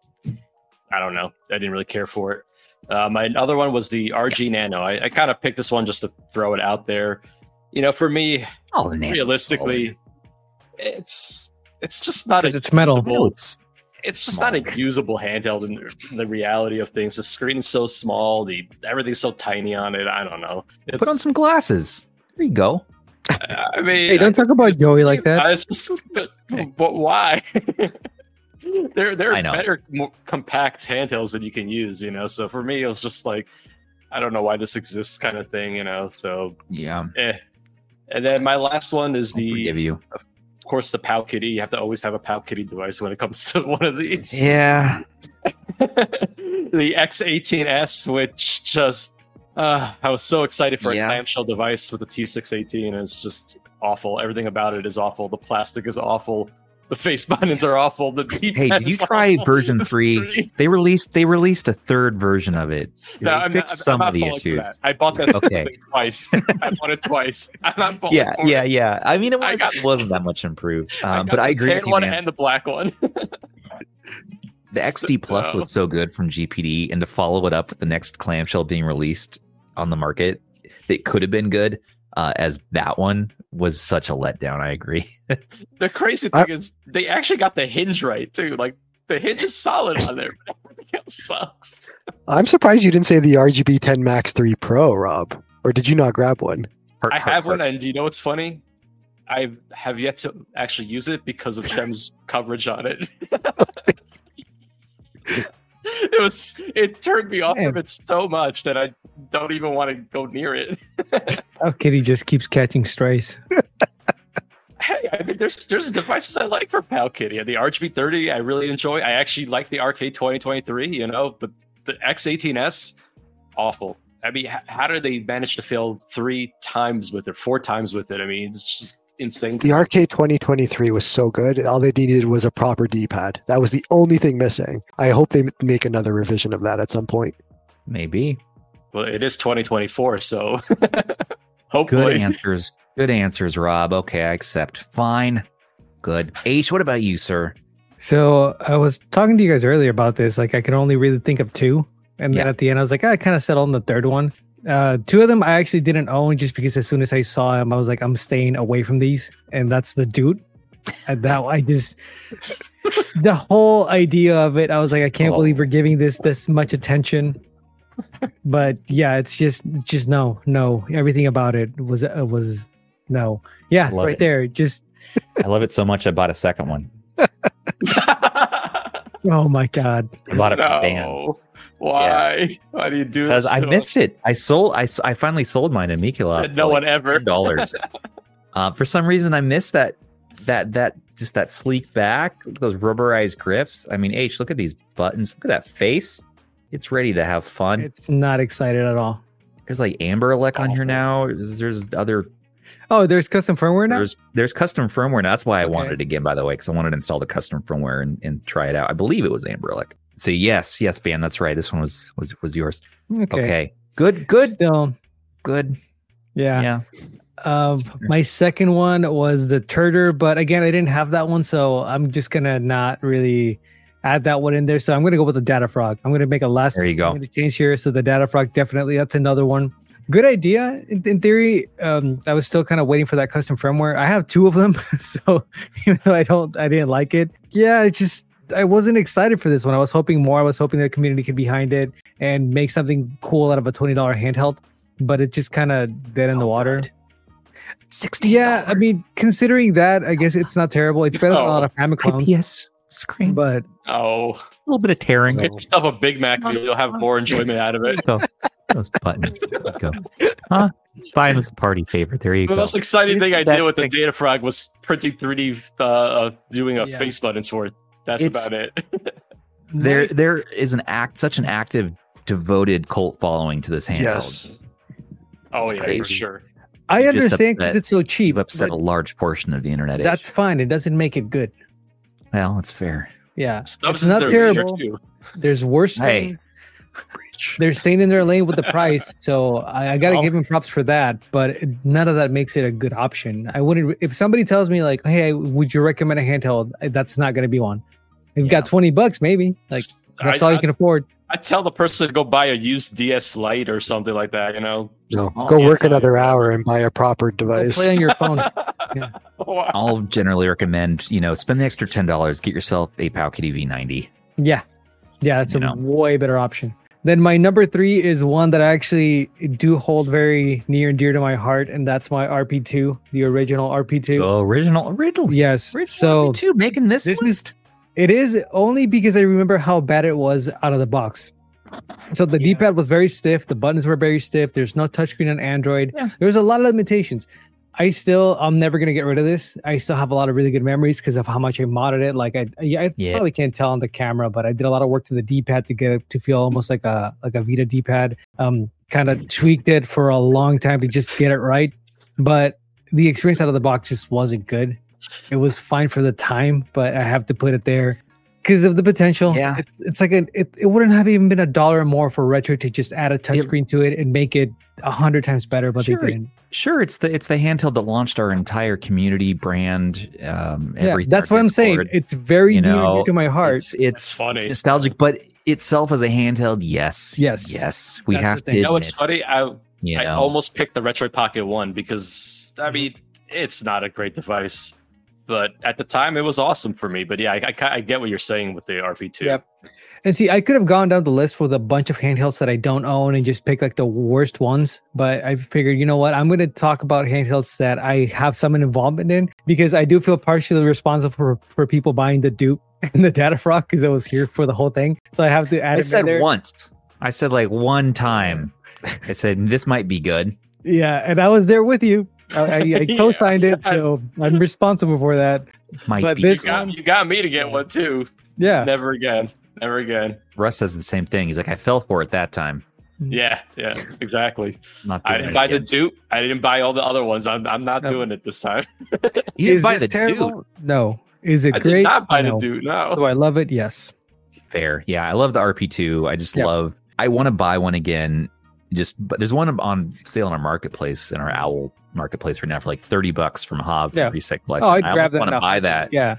B: I don't know. I didn't really care for it. Uh, my other one was the RG Nano. I, I kind of picked this one just to throw it out there. You know, for me,
A: oh,
B: realistically, it's it's just not
D: a it's metal.
B: Usable, it's, it's just small. not a usable handheld in, in, the reality of things. The screen's so small, the everything's so tiny on it. I don't know.
A: It's, Put on some glasses. There you go.
B: I mean,
D: hey, don't talk about Joey like that.
B: It's just, but, but why? there, there are better, more compact handhelds that you can use. You know, so for me, it was just like, I don't know why this exists, kind of thing. You know, so
A: yeah.
B: Eh. And then my last one is the.
A: Forgive you.
B: Of course, the PowKiddy. You have to always have a PowKiddy device when it comes to one of these.
A: Yeah.
B: the X18S, which just uh, I was so excited for
A: yeah.
B: a clamshell device with the T618. It's just awful. Everything about it is awful. The plastic is awful. The face buttons are awful. The
A: hey, did you try awful. version three? They released they released a third version of it. They
B: no, I'm
A: fixed
B: not,
A: some
B: I'm
A: of the issues.
B: I bought that okay. twice. I bought it twice. I'm not falling
A: yeah, yeah, it. yeah. I mean, it, was, got, wasn't that much improved. Um, I but I agree with you,
B: one
A: man.
B: and the black one.
A: the XD Plus was so good from GPD, and to follow it up with the next clamshell being released on the market that could have been good uh, as that one was such a letdown. I agree.
B: the crazy thing I, is they actually got the hinge right too. Like the hinge is solid on there, but everything else sucks.
C: I'm surprised you didn't say the RGB 10 Max 3 Pro, Rob. Or did you not grab one?
B: Heart, I heart, have heart. one, and do you know what's funny? I have yet to actually use it because of Shem's coverage on it. it was it turned me off Man. of it so much that I don't even want to go near it.
D: Oh, how Kitty just keeps catching strays.
B: hey, I mean, there's there's devices I like for Powkiddy. The RGB30 I really enjoy. I actually like the RK2023, you know, but the X18S, awful. I mean, how did they manage to fail three times with it, four times with it? I mean, it's just insane.
C: The RK 2023 was so good. All they needed was a proper D-pad. That was the only thing missing. I hope they make another revision of that at some point.
A: Maybe.
B: Well, it is 2024, so hopefully.
A: Good answers. Good answers, Rob. Okay, I accept. Fine. Good. H, what about you, sir?
D: So I was talking to you guys earlier about this. Like, I can only really think of two. And then at the end, I was like, oh, I kind of settled on the third one. Uh, two of them I actually didn't own just because as soon as I saw them, I was like, I'm staying away from these, and that's the dude. And that I just the whole idea of it, I was like, I can't oh. believe we're giving this this much attention. But yeah, it's just just no, no. Everything about it was uh, was no. Yeah, right it. there. Just
A: I love it so much. I bought a second one.
D: oh my god!
A: I bought it no.
B: Why? Yeah. Why do you do
A: this? Because I missed it. I sold. I, I finally sold mine to Mikula.
B: Said no
A: like
B: one ever.
A: Dollars. uh, for some reason, I missed that. That that just that sleek back, those rubberized grips. I mean, H, look at these buttons. Look at that face. It's ready to have fun.
D: It's not excited at all.
A: There's like AmberELEC on here now. There's, there's other.
D: Oh, there's custom firmware now.
A: There's there's custom firmware. Now. That's why I okay. wanted it again, by the way, because I wanted to install the custom firmware and, and try it out. I believe it was AmberELEC. So yes, yes, Ben, that's right. This one was was was yours. Okay. okay. Good, good.
D: Still
A: good.
D: Yeah.
A: Yeah.
D: Um, my second one was the Turtor, but again, I didn't have that one, so I'm just gonna not really add that one in there. So I'm gonna go with the Data Frog. I'm gonna make a last.
A: There you go.
D: change here. So the Data Frog definitely. That's another one. good idea in, in theory. Um, I was still kind of waiting for that custom firmware. I have two of them, so even though I don't, I didn't like it. Yeah, it just I wasn't excited for this one. I was hoping more. I was hoping the community could behind it and make something cool out of a twenty dollar handheld. But it just kind of dead in the water.
A: Sixteen.
D: Yeah, I mean, considering that, I guess it's not terrible. It's better than a lot of Famiclones,
A: IPS screen.
D: but
B: Oh,
A: a little bit of tearing.
B: Get yourself a Big Mac. and You'll have more enjoyment out of it.
A: So, those buttons. Go. Huh? Fine as a party favorite. There you
B: The
A: go.
B: most exciting
A: It's
B: thing
A: the
B: I did
A: best
B: with the data frog was printing 3D, uh, uh, doing a
D: Yeah.
B: face buttons for it. That's
A: It's-
B: about it.
A: There, there is an act, such an active, devoted cult following to this handheld.
C: Yes.
B: oh
A: It's
B: yeah, for sure.
D: I understand because it's so cheap.
A: You've upset a large portion of the internet. age.
D: that's fine. It doesn't make it good.
A: well, it's fair.
D: Yeah,
B: Stubbs
D: it's not terrible. There's worse
A: Hey.
D: things. They're staying in their lane with the price, so I, I got to
B: Oh.
D: give them props for that. But none of that makes it a good option. I wouldn't. If somebody tells me like, "Hey, would you recommend a handheld?" That's not going to be one. If you've got twenty bucks, maybe like that's
B: I,
D: all you
B: I,
D: can afford.
B: I tell the person to go buy a used DS Lite or something like that. You know.
C: No,
A: Oh,
C: go work
B: sorry.
C: another hour and buy a proper
D: Go
C: device.
D: play on your phone.
B: Wow.
A: I'll generally recommend, you know, spend the extra ten dollars, get yourself a Powkiddy V90.
D: Yeah, yeah, that's
A: You
D: a
A: know.
D: way better option. Then my number three is one that I actually do hold very near and dear to my heart, and that's my RP2, the original RP2.
A: original, original,
D: Yes.
A: original
D: So
A: two making this,
D: this is-
A: list.
D: It is only because I remember how bad it was out of the box. So the
A: Yeah.
D: D-pad was very stiff, the buttons were very stiff. There's no touchscreen on Android.
A: Yeah.
D: There's a lot of limitations. I still, I'm never gonna get rid of this. I still have a lot of really good memories because of how much I modded it. Like I, I, I
A: Yeah.
D: probably can't tell on the camera, but I did a lot of work to the D-pad to get it to feel almost like a like a Vita D-pad. Um, kind of tweaked it for a long time to just get it right. But the experience out of the box just wasn't good. It was fine for the time, but I have to put it there because of the potential.
A: Yeah.
D: it's it's like a it, it wouldn't have even been a dollar more for Retroid to just add a touchscreen to it and make it a hundred times better, but
A: Sure.
D: they didn't.
A: Sure, it's the it's the handheld that launched our entire community brand. Um,
D: Yeah,
A: everything,
D: that's what I'm saying.
A: Discord.
D: It's very
A: you know,
D: dear to my heart.
A: It's
B: It's
A: it's
B: funny.
A: nostalgic, but itself as a handheld, yes,
D: Yes.
A: yes, we
D: That's
A: have to.
B: You know what's funny? I
A: You
B: I
A: know,
B: almost picked the Retroid Pocket One because I mean it's not a great device, but at the time it was awesome for me. But yeah, I, I, I get what you're saying with the RP2.
D: Yep. And see, I could have gone down the list with a bunch of handhelds that I don't own and just pick like the worst ones. But I figured, you know what? I'm going to talk about handhelds that I have some involvement in because I do feel partially responsible for, for people buying the dupe and the data frog because I was here for the whole thing. So I have to add
A: I said
D: there.
A: once. I said like one time. I said this might be good.
D: Yeah, and I was there with you. I, I, I co-signed it, so I'm responsible for that.
A: Might
D: But
A: be.
D: this
B: You got,
D: one-
B: you got me to get one too.
D: Yeah,
B: Never again. Never again.
A: Russ says the same thing. He's like, I fell for it that time. Mm-hmm.
B: Yeah, yeah, exactly.
A: Not
B: I didn't
A: it
B: buy the
A: again.
B: dupe. I didn't buy all the other ones. I'm, I'm not
D: No.
B: doing it this time.
A: You didn't
D: is
A: buy
D: this
A: the
D: terrible?
A: dude.
D: No. Is it
B: I
D: great?
B: did not buy
D: No.
B: the dupe.
D: Do I love it? Yes.
A: Fair. Yeah, I love the RP2. I just
D: Yeah.
A: love. I want to buy one again. Just, but there's one on sale in our marketplace in our Owl marketplace right now for like thirty bucks from Hav
D: Yeah.
A: for reset collection.
D: Oh, I'd
A: I
D: grab that.
A: want to buy that
D: Yeah.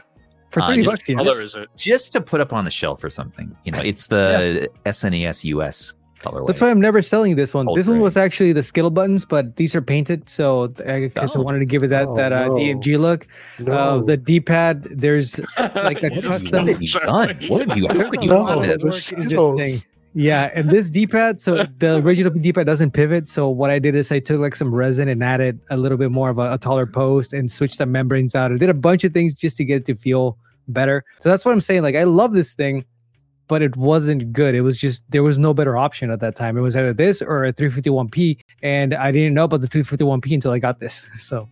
D: For
A: Uh,
D: 30
A: just
D: bucks, yeah.
B: color is it?
A: just to put up on the shelf or something. You know, it's the SNES US colorway.
D: That's why I'm never selling this one. This one was actually the Skittle buttons, but these are painted, so I guess I
A: Oh.
D: wanted to give it that
C: Oh,
D: that uh,
C: no.
D: DMG look.
C: No.
D: Uh, the D-pad, there's
B: like
D: a
A: What have, you,
D: custom-
A: what have you done? What have you? How
D: There's
A: could you
D: lot
C: No,
A: this?
C: the
D: work into this
C: Skittles.
D: Thing. Yeah, and this D-pad, so the original D-pad doesn't pivot. So what I did is I took like some resin and added a little bit more of a, a taller post and switched the membranes out. I did a bunch of things just to get it to feel better. So that's what I'm saying. Like I love this thing, but it wasn't good. It was just there was no better option at that time. It was either this or a 351p, and I didn't know about the 351p until I got this. So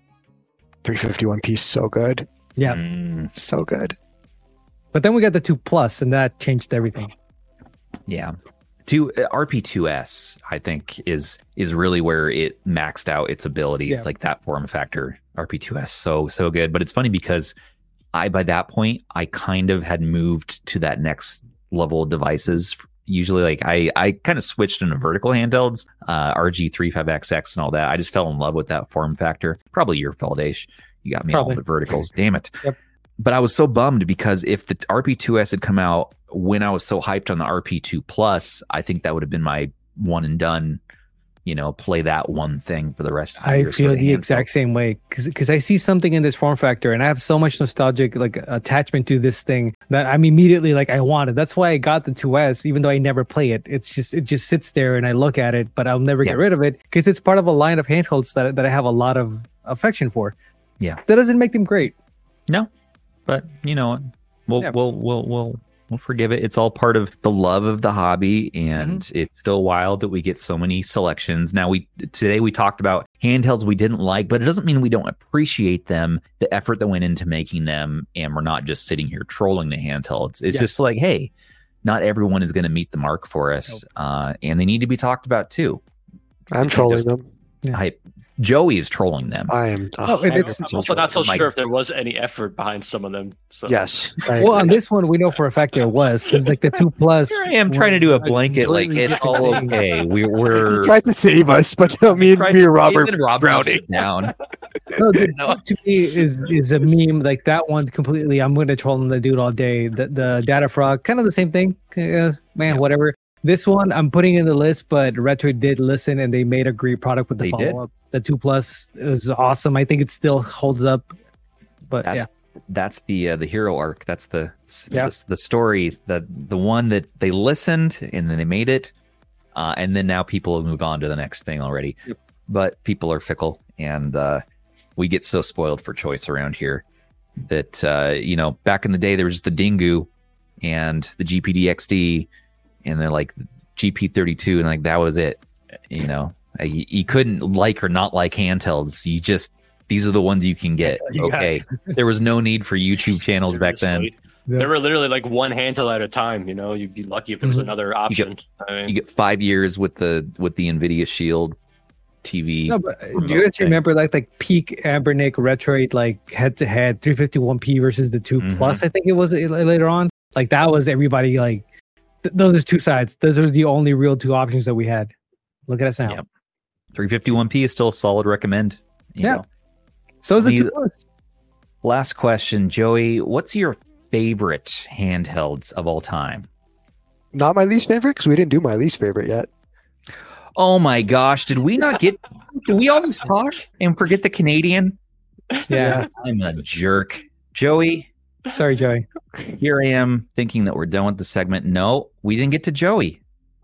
C: 351 piece, so good,
D: Yeah.
A: Mm,
C: so good.
D: but then we got the two plus, and that changed everything.
A: Yeah. Two uh, RP2S, I think, is is really where it maxed out its abilities,
D: Yeah.
A: like that form factor. RP2S, so so good. But it's funny because I by that point I kind of had moved to that next level of devices. Usually, like I I kind of switched into vertical handhelds, uh, RG35XX and all that. I just fell in love with that form factor. Probably your fault, Aish. You got me
D: Probably.
A: all the verticals. Damn it.
D: Yep.
A: But I was so bummed because if the RP2S had come out when I was so hyped on the RP2 Plus, I think that would have been my one and done. you know, play that one thing for the rest of the
D: I
A: year. So
D: feel the exact same way because I see something in this form factor and I have so much nostalgic like attachment to this thing that I'm immediately like I want it. That's why I got the 2S, even though I never play it. It's just it just sits there and I look at it, but I'll never
A: Yeah.
D: get rid of it because it's part of a line of handhelds that that I have a lot of affection for.
A: Yeah.
D: that doesn't make them great.
A: No, but you know, we'll
D: Yeah.
A: we'll we'll we'll we'll forgive it. It's all part of the love of the hobby, and
D: Mm-hmm.
A: it's still wild that we get so many selections. Now we today we talked about handhelds we didn't like, but it doesn't mean we don't appreciate them, the effort that went into making them, and we're not just sitting here trolling the handhelds. It's
D: Yeah.
A: just like, hey, not everyone is going to meet the mark for us,
D: Nope.
A: uh, and they need to be talked about too.
C: I'm trolling
A: just-
C: them.
D: Yeah.
A: I Joey is trolling them.
C: I am.
D: Oh, and
B: I'm
D: it's-
B: also not so sure if there was any effort behind some of them. So
C: Yes. I
D: Well, on this one we know for a fact there was because like the two plus.
A: Here I am trying to do a blanket, like
D: completely
A: it's all
D: different
A: okay. We, we're
C: He tried to save us, but no, me and
A: Tried
C: me
A: to-
C: Robert
A: Ethan Robert
C: drowning.
A: down.
D: No, dude,
A: No.
D: to me is is a meme like that one completely. I'm going to troll them the dude all day. The the data frog, kind of the same thing. Uh, man,
A: Yeah.
D: whatever. This one I'm putting in the list, but Retroid did listen and they made a great product with the
A: They did.
D: follow up. The two plus is awesome. I think it still holds up. But
A: That's
D: yeah,
A: that's the uh, the hero arc. That's the
D: Yeah.
A: the, the story that the one that they listened and then they made it, uh, and then now people have moved on to the next thing already.
B: Yep.
A: But people are fickle, and uh, we get so spoiled for choice around here that uh, you know back in the day there was the Dingoo and the GPD XD, and then like GP32, and like that was it. You know, you, you couldn't like or not like handhelds. You just these are the ones you can get.
D: You
A: okay, there was no need for YouTube channels back then.
B: Seriously.
D: Yeah.
B: They were literally like one handle at a time. You know, you'd be lucky if there was
D: Mhm.
B: another option. I mean,
A: You get five years with the with the Nvidia Shield TV.
D: no, but uh, do you guys
A: thing.
D: remember like like peak Anbernic Retroid like head to head 351p versus the 2
A: Mhm.
D: plus? I think it was uh, later on. Like that was everybody like. Th- those are two sides. Those are the only real two options that we had. Look at us now.
A: Yep. 351p is still a solid recommend. you
D: Yeah.
A: know.
D: So is the
A: The- Last question, Joey. What's your favorite handhelds of all time?
C: Not my least favorite because we didn't do my least favorite yet.
A: Oh my gosh, did we not get? did we all just talk and forget the Canadian?
D: Yeah.
A: I'm a jerk, Joey.
D: Sorry, Joey.
A: Here I am thinking that we're done with the segment. No, we didn't get to Joey.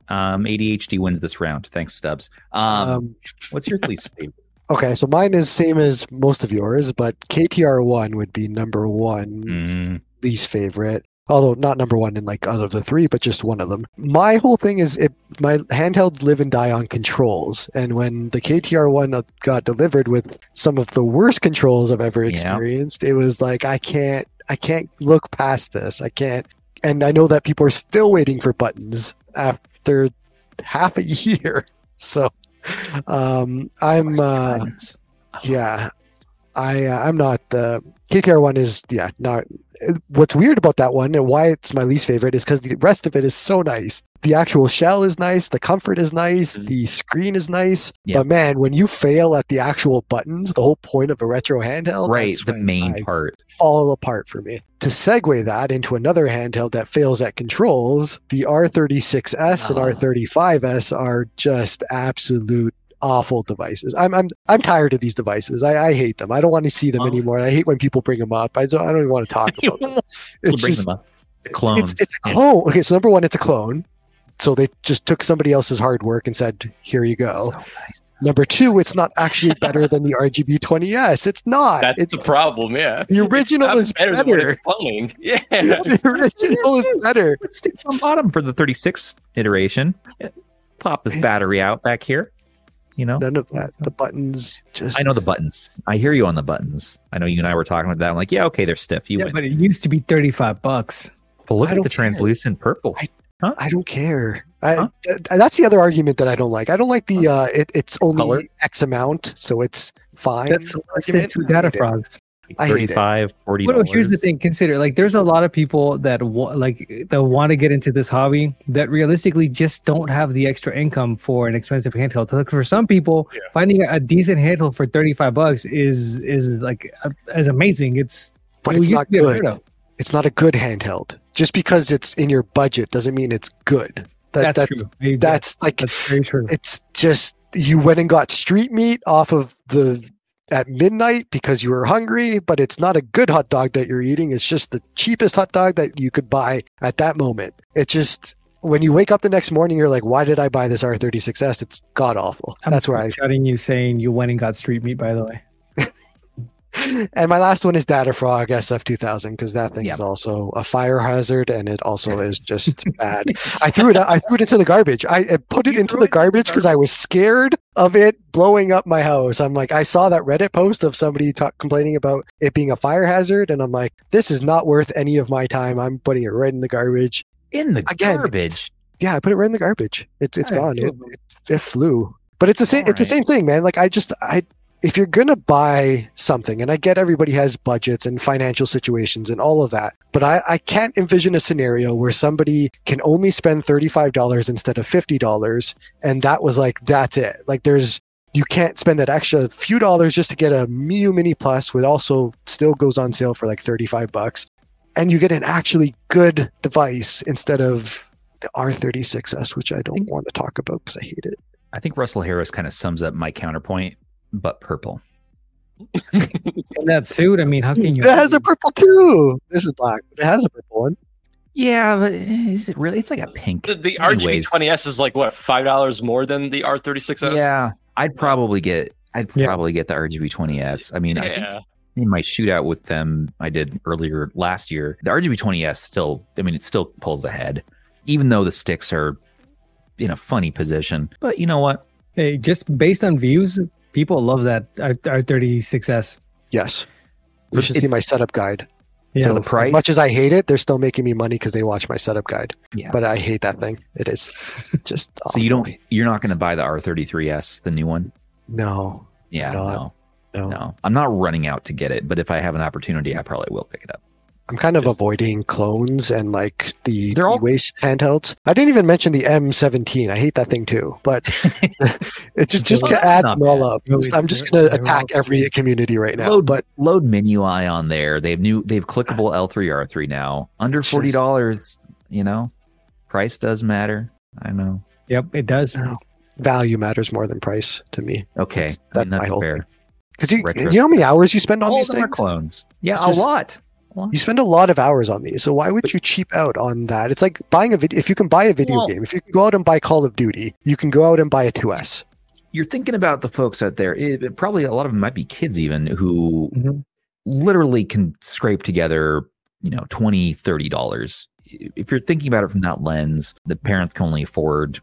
A: Um, ADHD wins this round. Thanks, Stubbs. Um,
C: Um,
A: what's your least favorite?
C: okay, so mine is same as most of yours, but KTR one would be number one
A: Mm,
C: least favorite. Although not number one in like out of the three, but just one of them. My whole thing is it my handhelds live and die on controls. And when the KTR one got delivered with some of the worst controls I've ever
A: Yeah.
C: experienced, it was like I can't I can't look past this. I can't and I know that people are still waiting for buttons after half a year. So um I'm uh yeah i uh, i'm not uh KTR one is yeah not what's weird about that one and why it's my least favorite is because the rest of it is so nice the actual shell is nice the comfort is nice
B: Mhm.
C: the screen is nice
A: Yeah.
C: but man when you fail at the actual buttons the whole point of a retro handheld
A: right, the main
C: I
A: part.
C: fall apart for me to segue that into another handheld that fails at controls the r36s and
A: Oh.
C: r35s are just absolute awful devices i'm i'm i'm tired of these devices i, I hate them i don't want to see them
A: Oh.
C: anymore i hate when people bring them up i don't, I don't even want to talk about them it's
A: bring
C: just
A: them up. The clones.
C: it's, it's a
A: Yeah.
C: clone okay so number one it's a clone so they just took somebody else's hard work and said here you go
A: So nice.
C: number two it's not actually better than the rgb 20s it's not
B: that's
C: it's
B: the problem. Yeah,
C: The original is
B: better.
C: better.
B: Yeah,
C: the original is better
A: It sticks on bottom for the 36 iteration. Pop this battery out back here. You know,
C: none of that the buttons just
A: I know the buttons. I hear you on the buttons. I know you and I were talking about that. I'm like, yeah, okay, they're stiff. You
D: Yeah,
A: win.
D: but it used to be 35 bucks.
A: But look at
C: don't
A: the
C: care.
A: translucent purple.
C: I don't care. I,
A: Huh?
C: th- that's the other argument that I don't like. I don't like the uh, it, it's only
A: Color?
C: X amount, so it's fine.
D: That's less than
C: argument.
D: two data frogs.
C: I
A: 35 40
D: Well, here's the thing. Consider like there's a lot of people that wa- like that want to get into this hobby that realistically just don't have the extra income for an expensive handheld. So like, for some people,
B: Yeah.
D: finding a decent handheld for 35 bucks is is like uh, as amazing. It's
C: But it's not
D: to be unheard
C: good. It's not a good handheld. Just because it's in your budget doesn't mean it's good. That,
D: That's,
C: that's
D: true. I-
C: that's like
D: That's very true.
C: it's just you went and got street meat off of the at midnight because you were hungry, but it's not a good hot dog that you're eating. It's just the cheapest hot dog that you could buy at that moment. It's just when you wake up the next morning, you're like, why did I buy this R36S? It's god awful.
D: I'm
C: That's where I.
D: shouting you saying you went and got street meat. By the way,
C: And my last one is Data Frog SF2000 because that thing
A: Yeah.
C: is also a fire hazard and it also is just bad. I threw it. I threw it into the garbage. I, I put it
A: You
C: into the
A: it
C: garbage because I was scared of it blowing up my house. I'm like, I saw that Reddit post of somebody ta- complaining about it being a fire hazard, and I'm like, this is not worth any of my time. I'm putting it right in the garbage.
A: In the
C: Again,
A: garbage.
C: Yeah, I put it right in the garbage. It's it's gone. It, it it flew. But it's the same. It's the same thing, man. Like I just I if you're gonna buy something, and I get everybody has budgets and financial situations and all of that, but I, I can't envision a scenario where somebody can only spend $35 instead of $50, and that was like, that's it. Like, there's, you can't spend that extra few dollars just to get a Miyoo Mini Plus, which also still goes on sale for like 35 bucks, and you get an actually good device instead of the R36S, which I don't want to talk about because I hate it.
A: I think Russell Harris kind of sums up my counterpoint, but purple.
D: in that suit, I mean, how can you?
C: It has a purple too. This is black, but it has a purple one.
A: Yeah, but is it really? It's like a pink.
B: The, the
A: Anyways.
B: RGB20S is like what five dollars more than the R36S.
A: Yeah, I'd probably get. I'd
D: Yeah.
A: probably get the RGB 20s. I mean, I think in my shootout with them I did earlier last year, the RGB 20s still. I mean, it still pulls ahead, even though the sticks are in a funny position. But you know what?
D: Hey, just based on views, people love that R- R36S.
C: Yes. You should see my setup guide.
D: Yeah,
A: So the
C: As much as I hate it, they're still making me money because they watch my setup guide.
A: yeah.
C: But I hate that thing. It is it's just.
A: so you don't. You're not going to buy the R33s, the new one.
C: No,
A: Yeah,
C: Not.
A: no,
C: no,
A: no. I'm not running out to get it, but if I have an opportunity, I probably will pick it up.
C: I'm kind of
A: Just-
C: avoiding clones and like the
A: They're all-
C: waste handhelds. I didn't even mention the M17. I hate that thing too. But it just just
A: Well,
C: to add them all up.
D: Really,
C: I'm just gonna attack
D: all-
C: every community right now.
A: Load,
C: But
A: load menu eye on there. They have new. They've clickable L3 R3 now. Under
C: It's
A: forty
C: just-
A: dollars. You know, price does matter. I know.
D: Yep, it does.
C: value matters more than price to me.
A: Okay,
C: That's-
A: I mean, that's
C: whole
A: fair.
C: Because you,
A: Retro-
C: you know how many hours you spend on
A: All
C: these
A: of them are
C: things?
A: clones. Yeah,
C: It's
A: a
C: just-
A: lot.
C: You spend a lot of hours on these, so why would you cheap out on that? It's like buying a video. If you can buy a video
A: Well-
C: game, if you can go out and buy Call of Duty, you can go out and buy a 2S.
A: You're thinking about the folks out there. It, it- probably a lot of them might be kids even who
D: Mhm.
A: literally can scrape together, you know, 20 30 dollars. If you're thinking about it from that lens, the parents can only afford.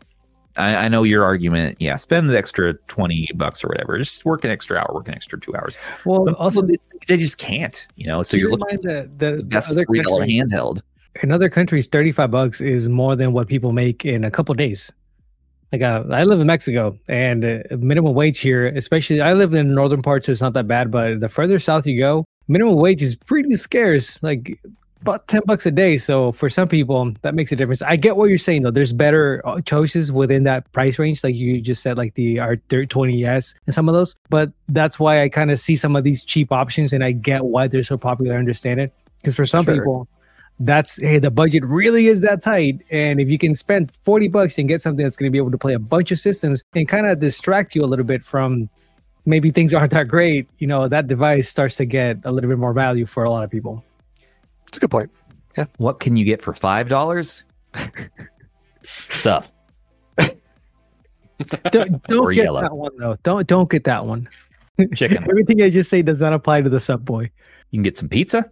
A: I, I know your argument. Yeah, spend the extra 20 bucks or whatever. Just work an extra hour, work an extra two hours.
D: Well,
A: But
D: also,
A: they, they just can't, you know. So you're
D: in
A: looking at the
D: the
A: best
D: other
A: three dollar handheld.
D: in other countries, 35 bucks is more than what people make in a couple days. Like uh, I live in Mexico, and uh, minimum wage here, especially I live in the northern part, so it's not that bad. But the further south you go, minimum wage is pretty scarce, like about 10 bucks a day. So for some people, that makes a difference. I get what you're saying though. There's better uh, choices within that price range, like you just said, like the R20s and some of those. But that's why I kind of see some of these cheap options, and I get why they're so popular. I understand it because for some
C: Sure.
D: people that's hey the budget really is that tight and if you can spend 40 bucks and get something that's going to be able to play a bunch of systems and kind of distract you a little bit from maybe things aren't that great you know that device starts to get a little bit more value for a lot of people
C: It's a good point. Yeah.
A: What can you get for five dollars? Sup?
D: don't, don't get
A: yellow.
D: that one though don't don't get that one
A: Chicken.
D: everything i just say does not apply to the sub boy
A: You can get some pizza.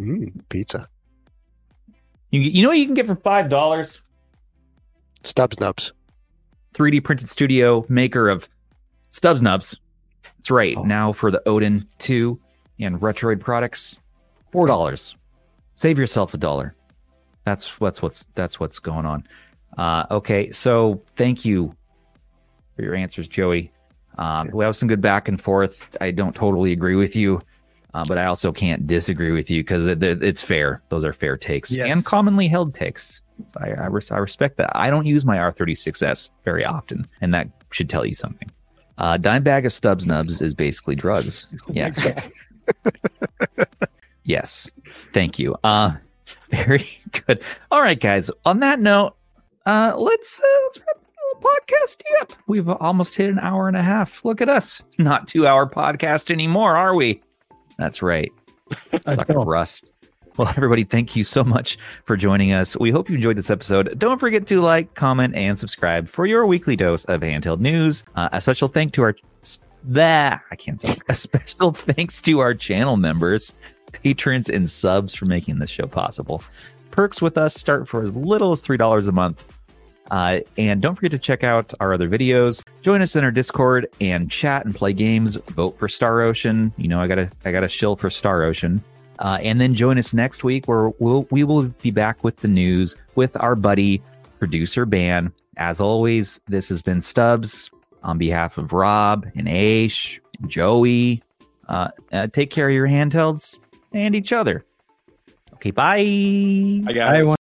C: Mm, pizza.
A: You, you know what you can get for five dollars?
C: Stubbs Nubs.
A: 3D printed studio maker of Stubbs Nubs. That's right.
C: Oh.
A: Now for the Odin 2 and Retroid products, four dollars. Save yourself a dollar. That's what's what's that's what's going on. Uh, okay, so thank you for your answers, Joey. Um, we have some good back and forth. I don't totally agree with you, uh, but I also can't disagree with you because it, it- it's fair. Those are fair takes
D: Yes.
A: and commonly held takes. So I, I, res- I respect that. I don't use my R36S very often, and that should tell you something. Uh, dime bag of Stubbs Nubs is basically drugs. Yes. yes. Thank you. Uh, very good. All right, guys. On that note, uh, let's uh, let's wrap up podcast. Yep. We've almost hit an hour and a half. Look at us. Not two hour podcast anymore, are we? That's right. Suck of rust. Well, everybody, thank you so much for joining us. We hope you enjoyed this episode. Don't forget to like, comment, and subscribe for your weekly dose of handheld news. Uh, a special thank to our that I can't talk. A special thanks to our channel members, patrons, and subs for making this show possible. Perks with us start for as little as three dollars a month. Uh, and don't forget to check out our other videos. Join us in our Discord and chat and play games. Vote for Star Ocean. You know I gotta I gotta shill for Star Ocean. Uh, and then join us next week where we'll we will be back with the news with our buddy producer Ban. As always, this has been Stubbs on behalf of Rob and Aish, and Joey. Uh, uh, take care of your handhelds and each other. Okay, bye.
B: I got it.
D: I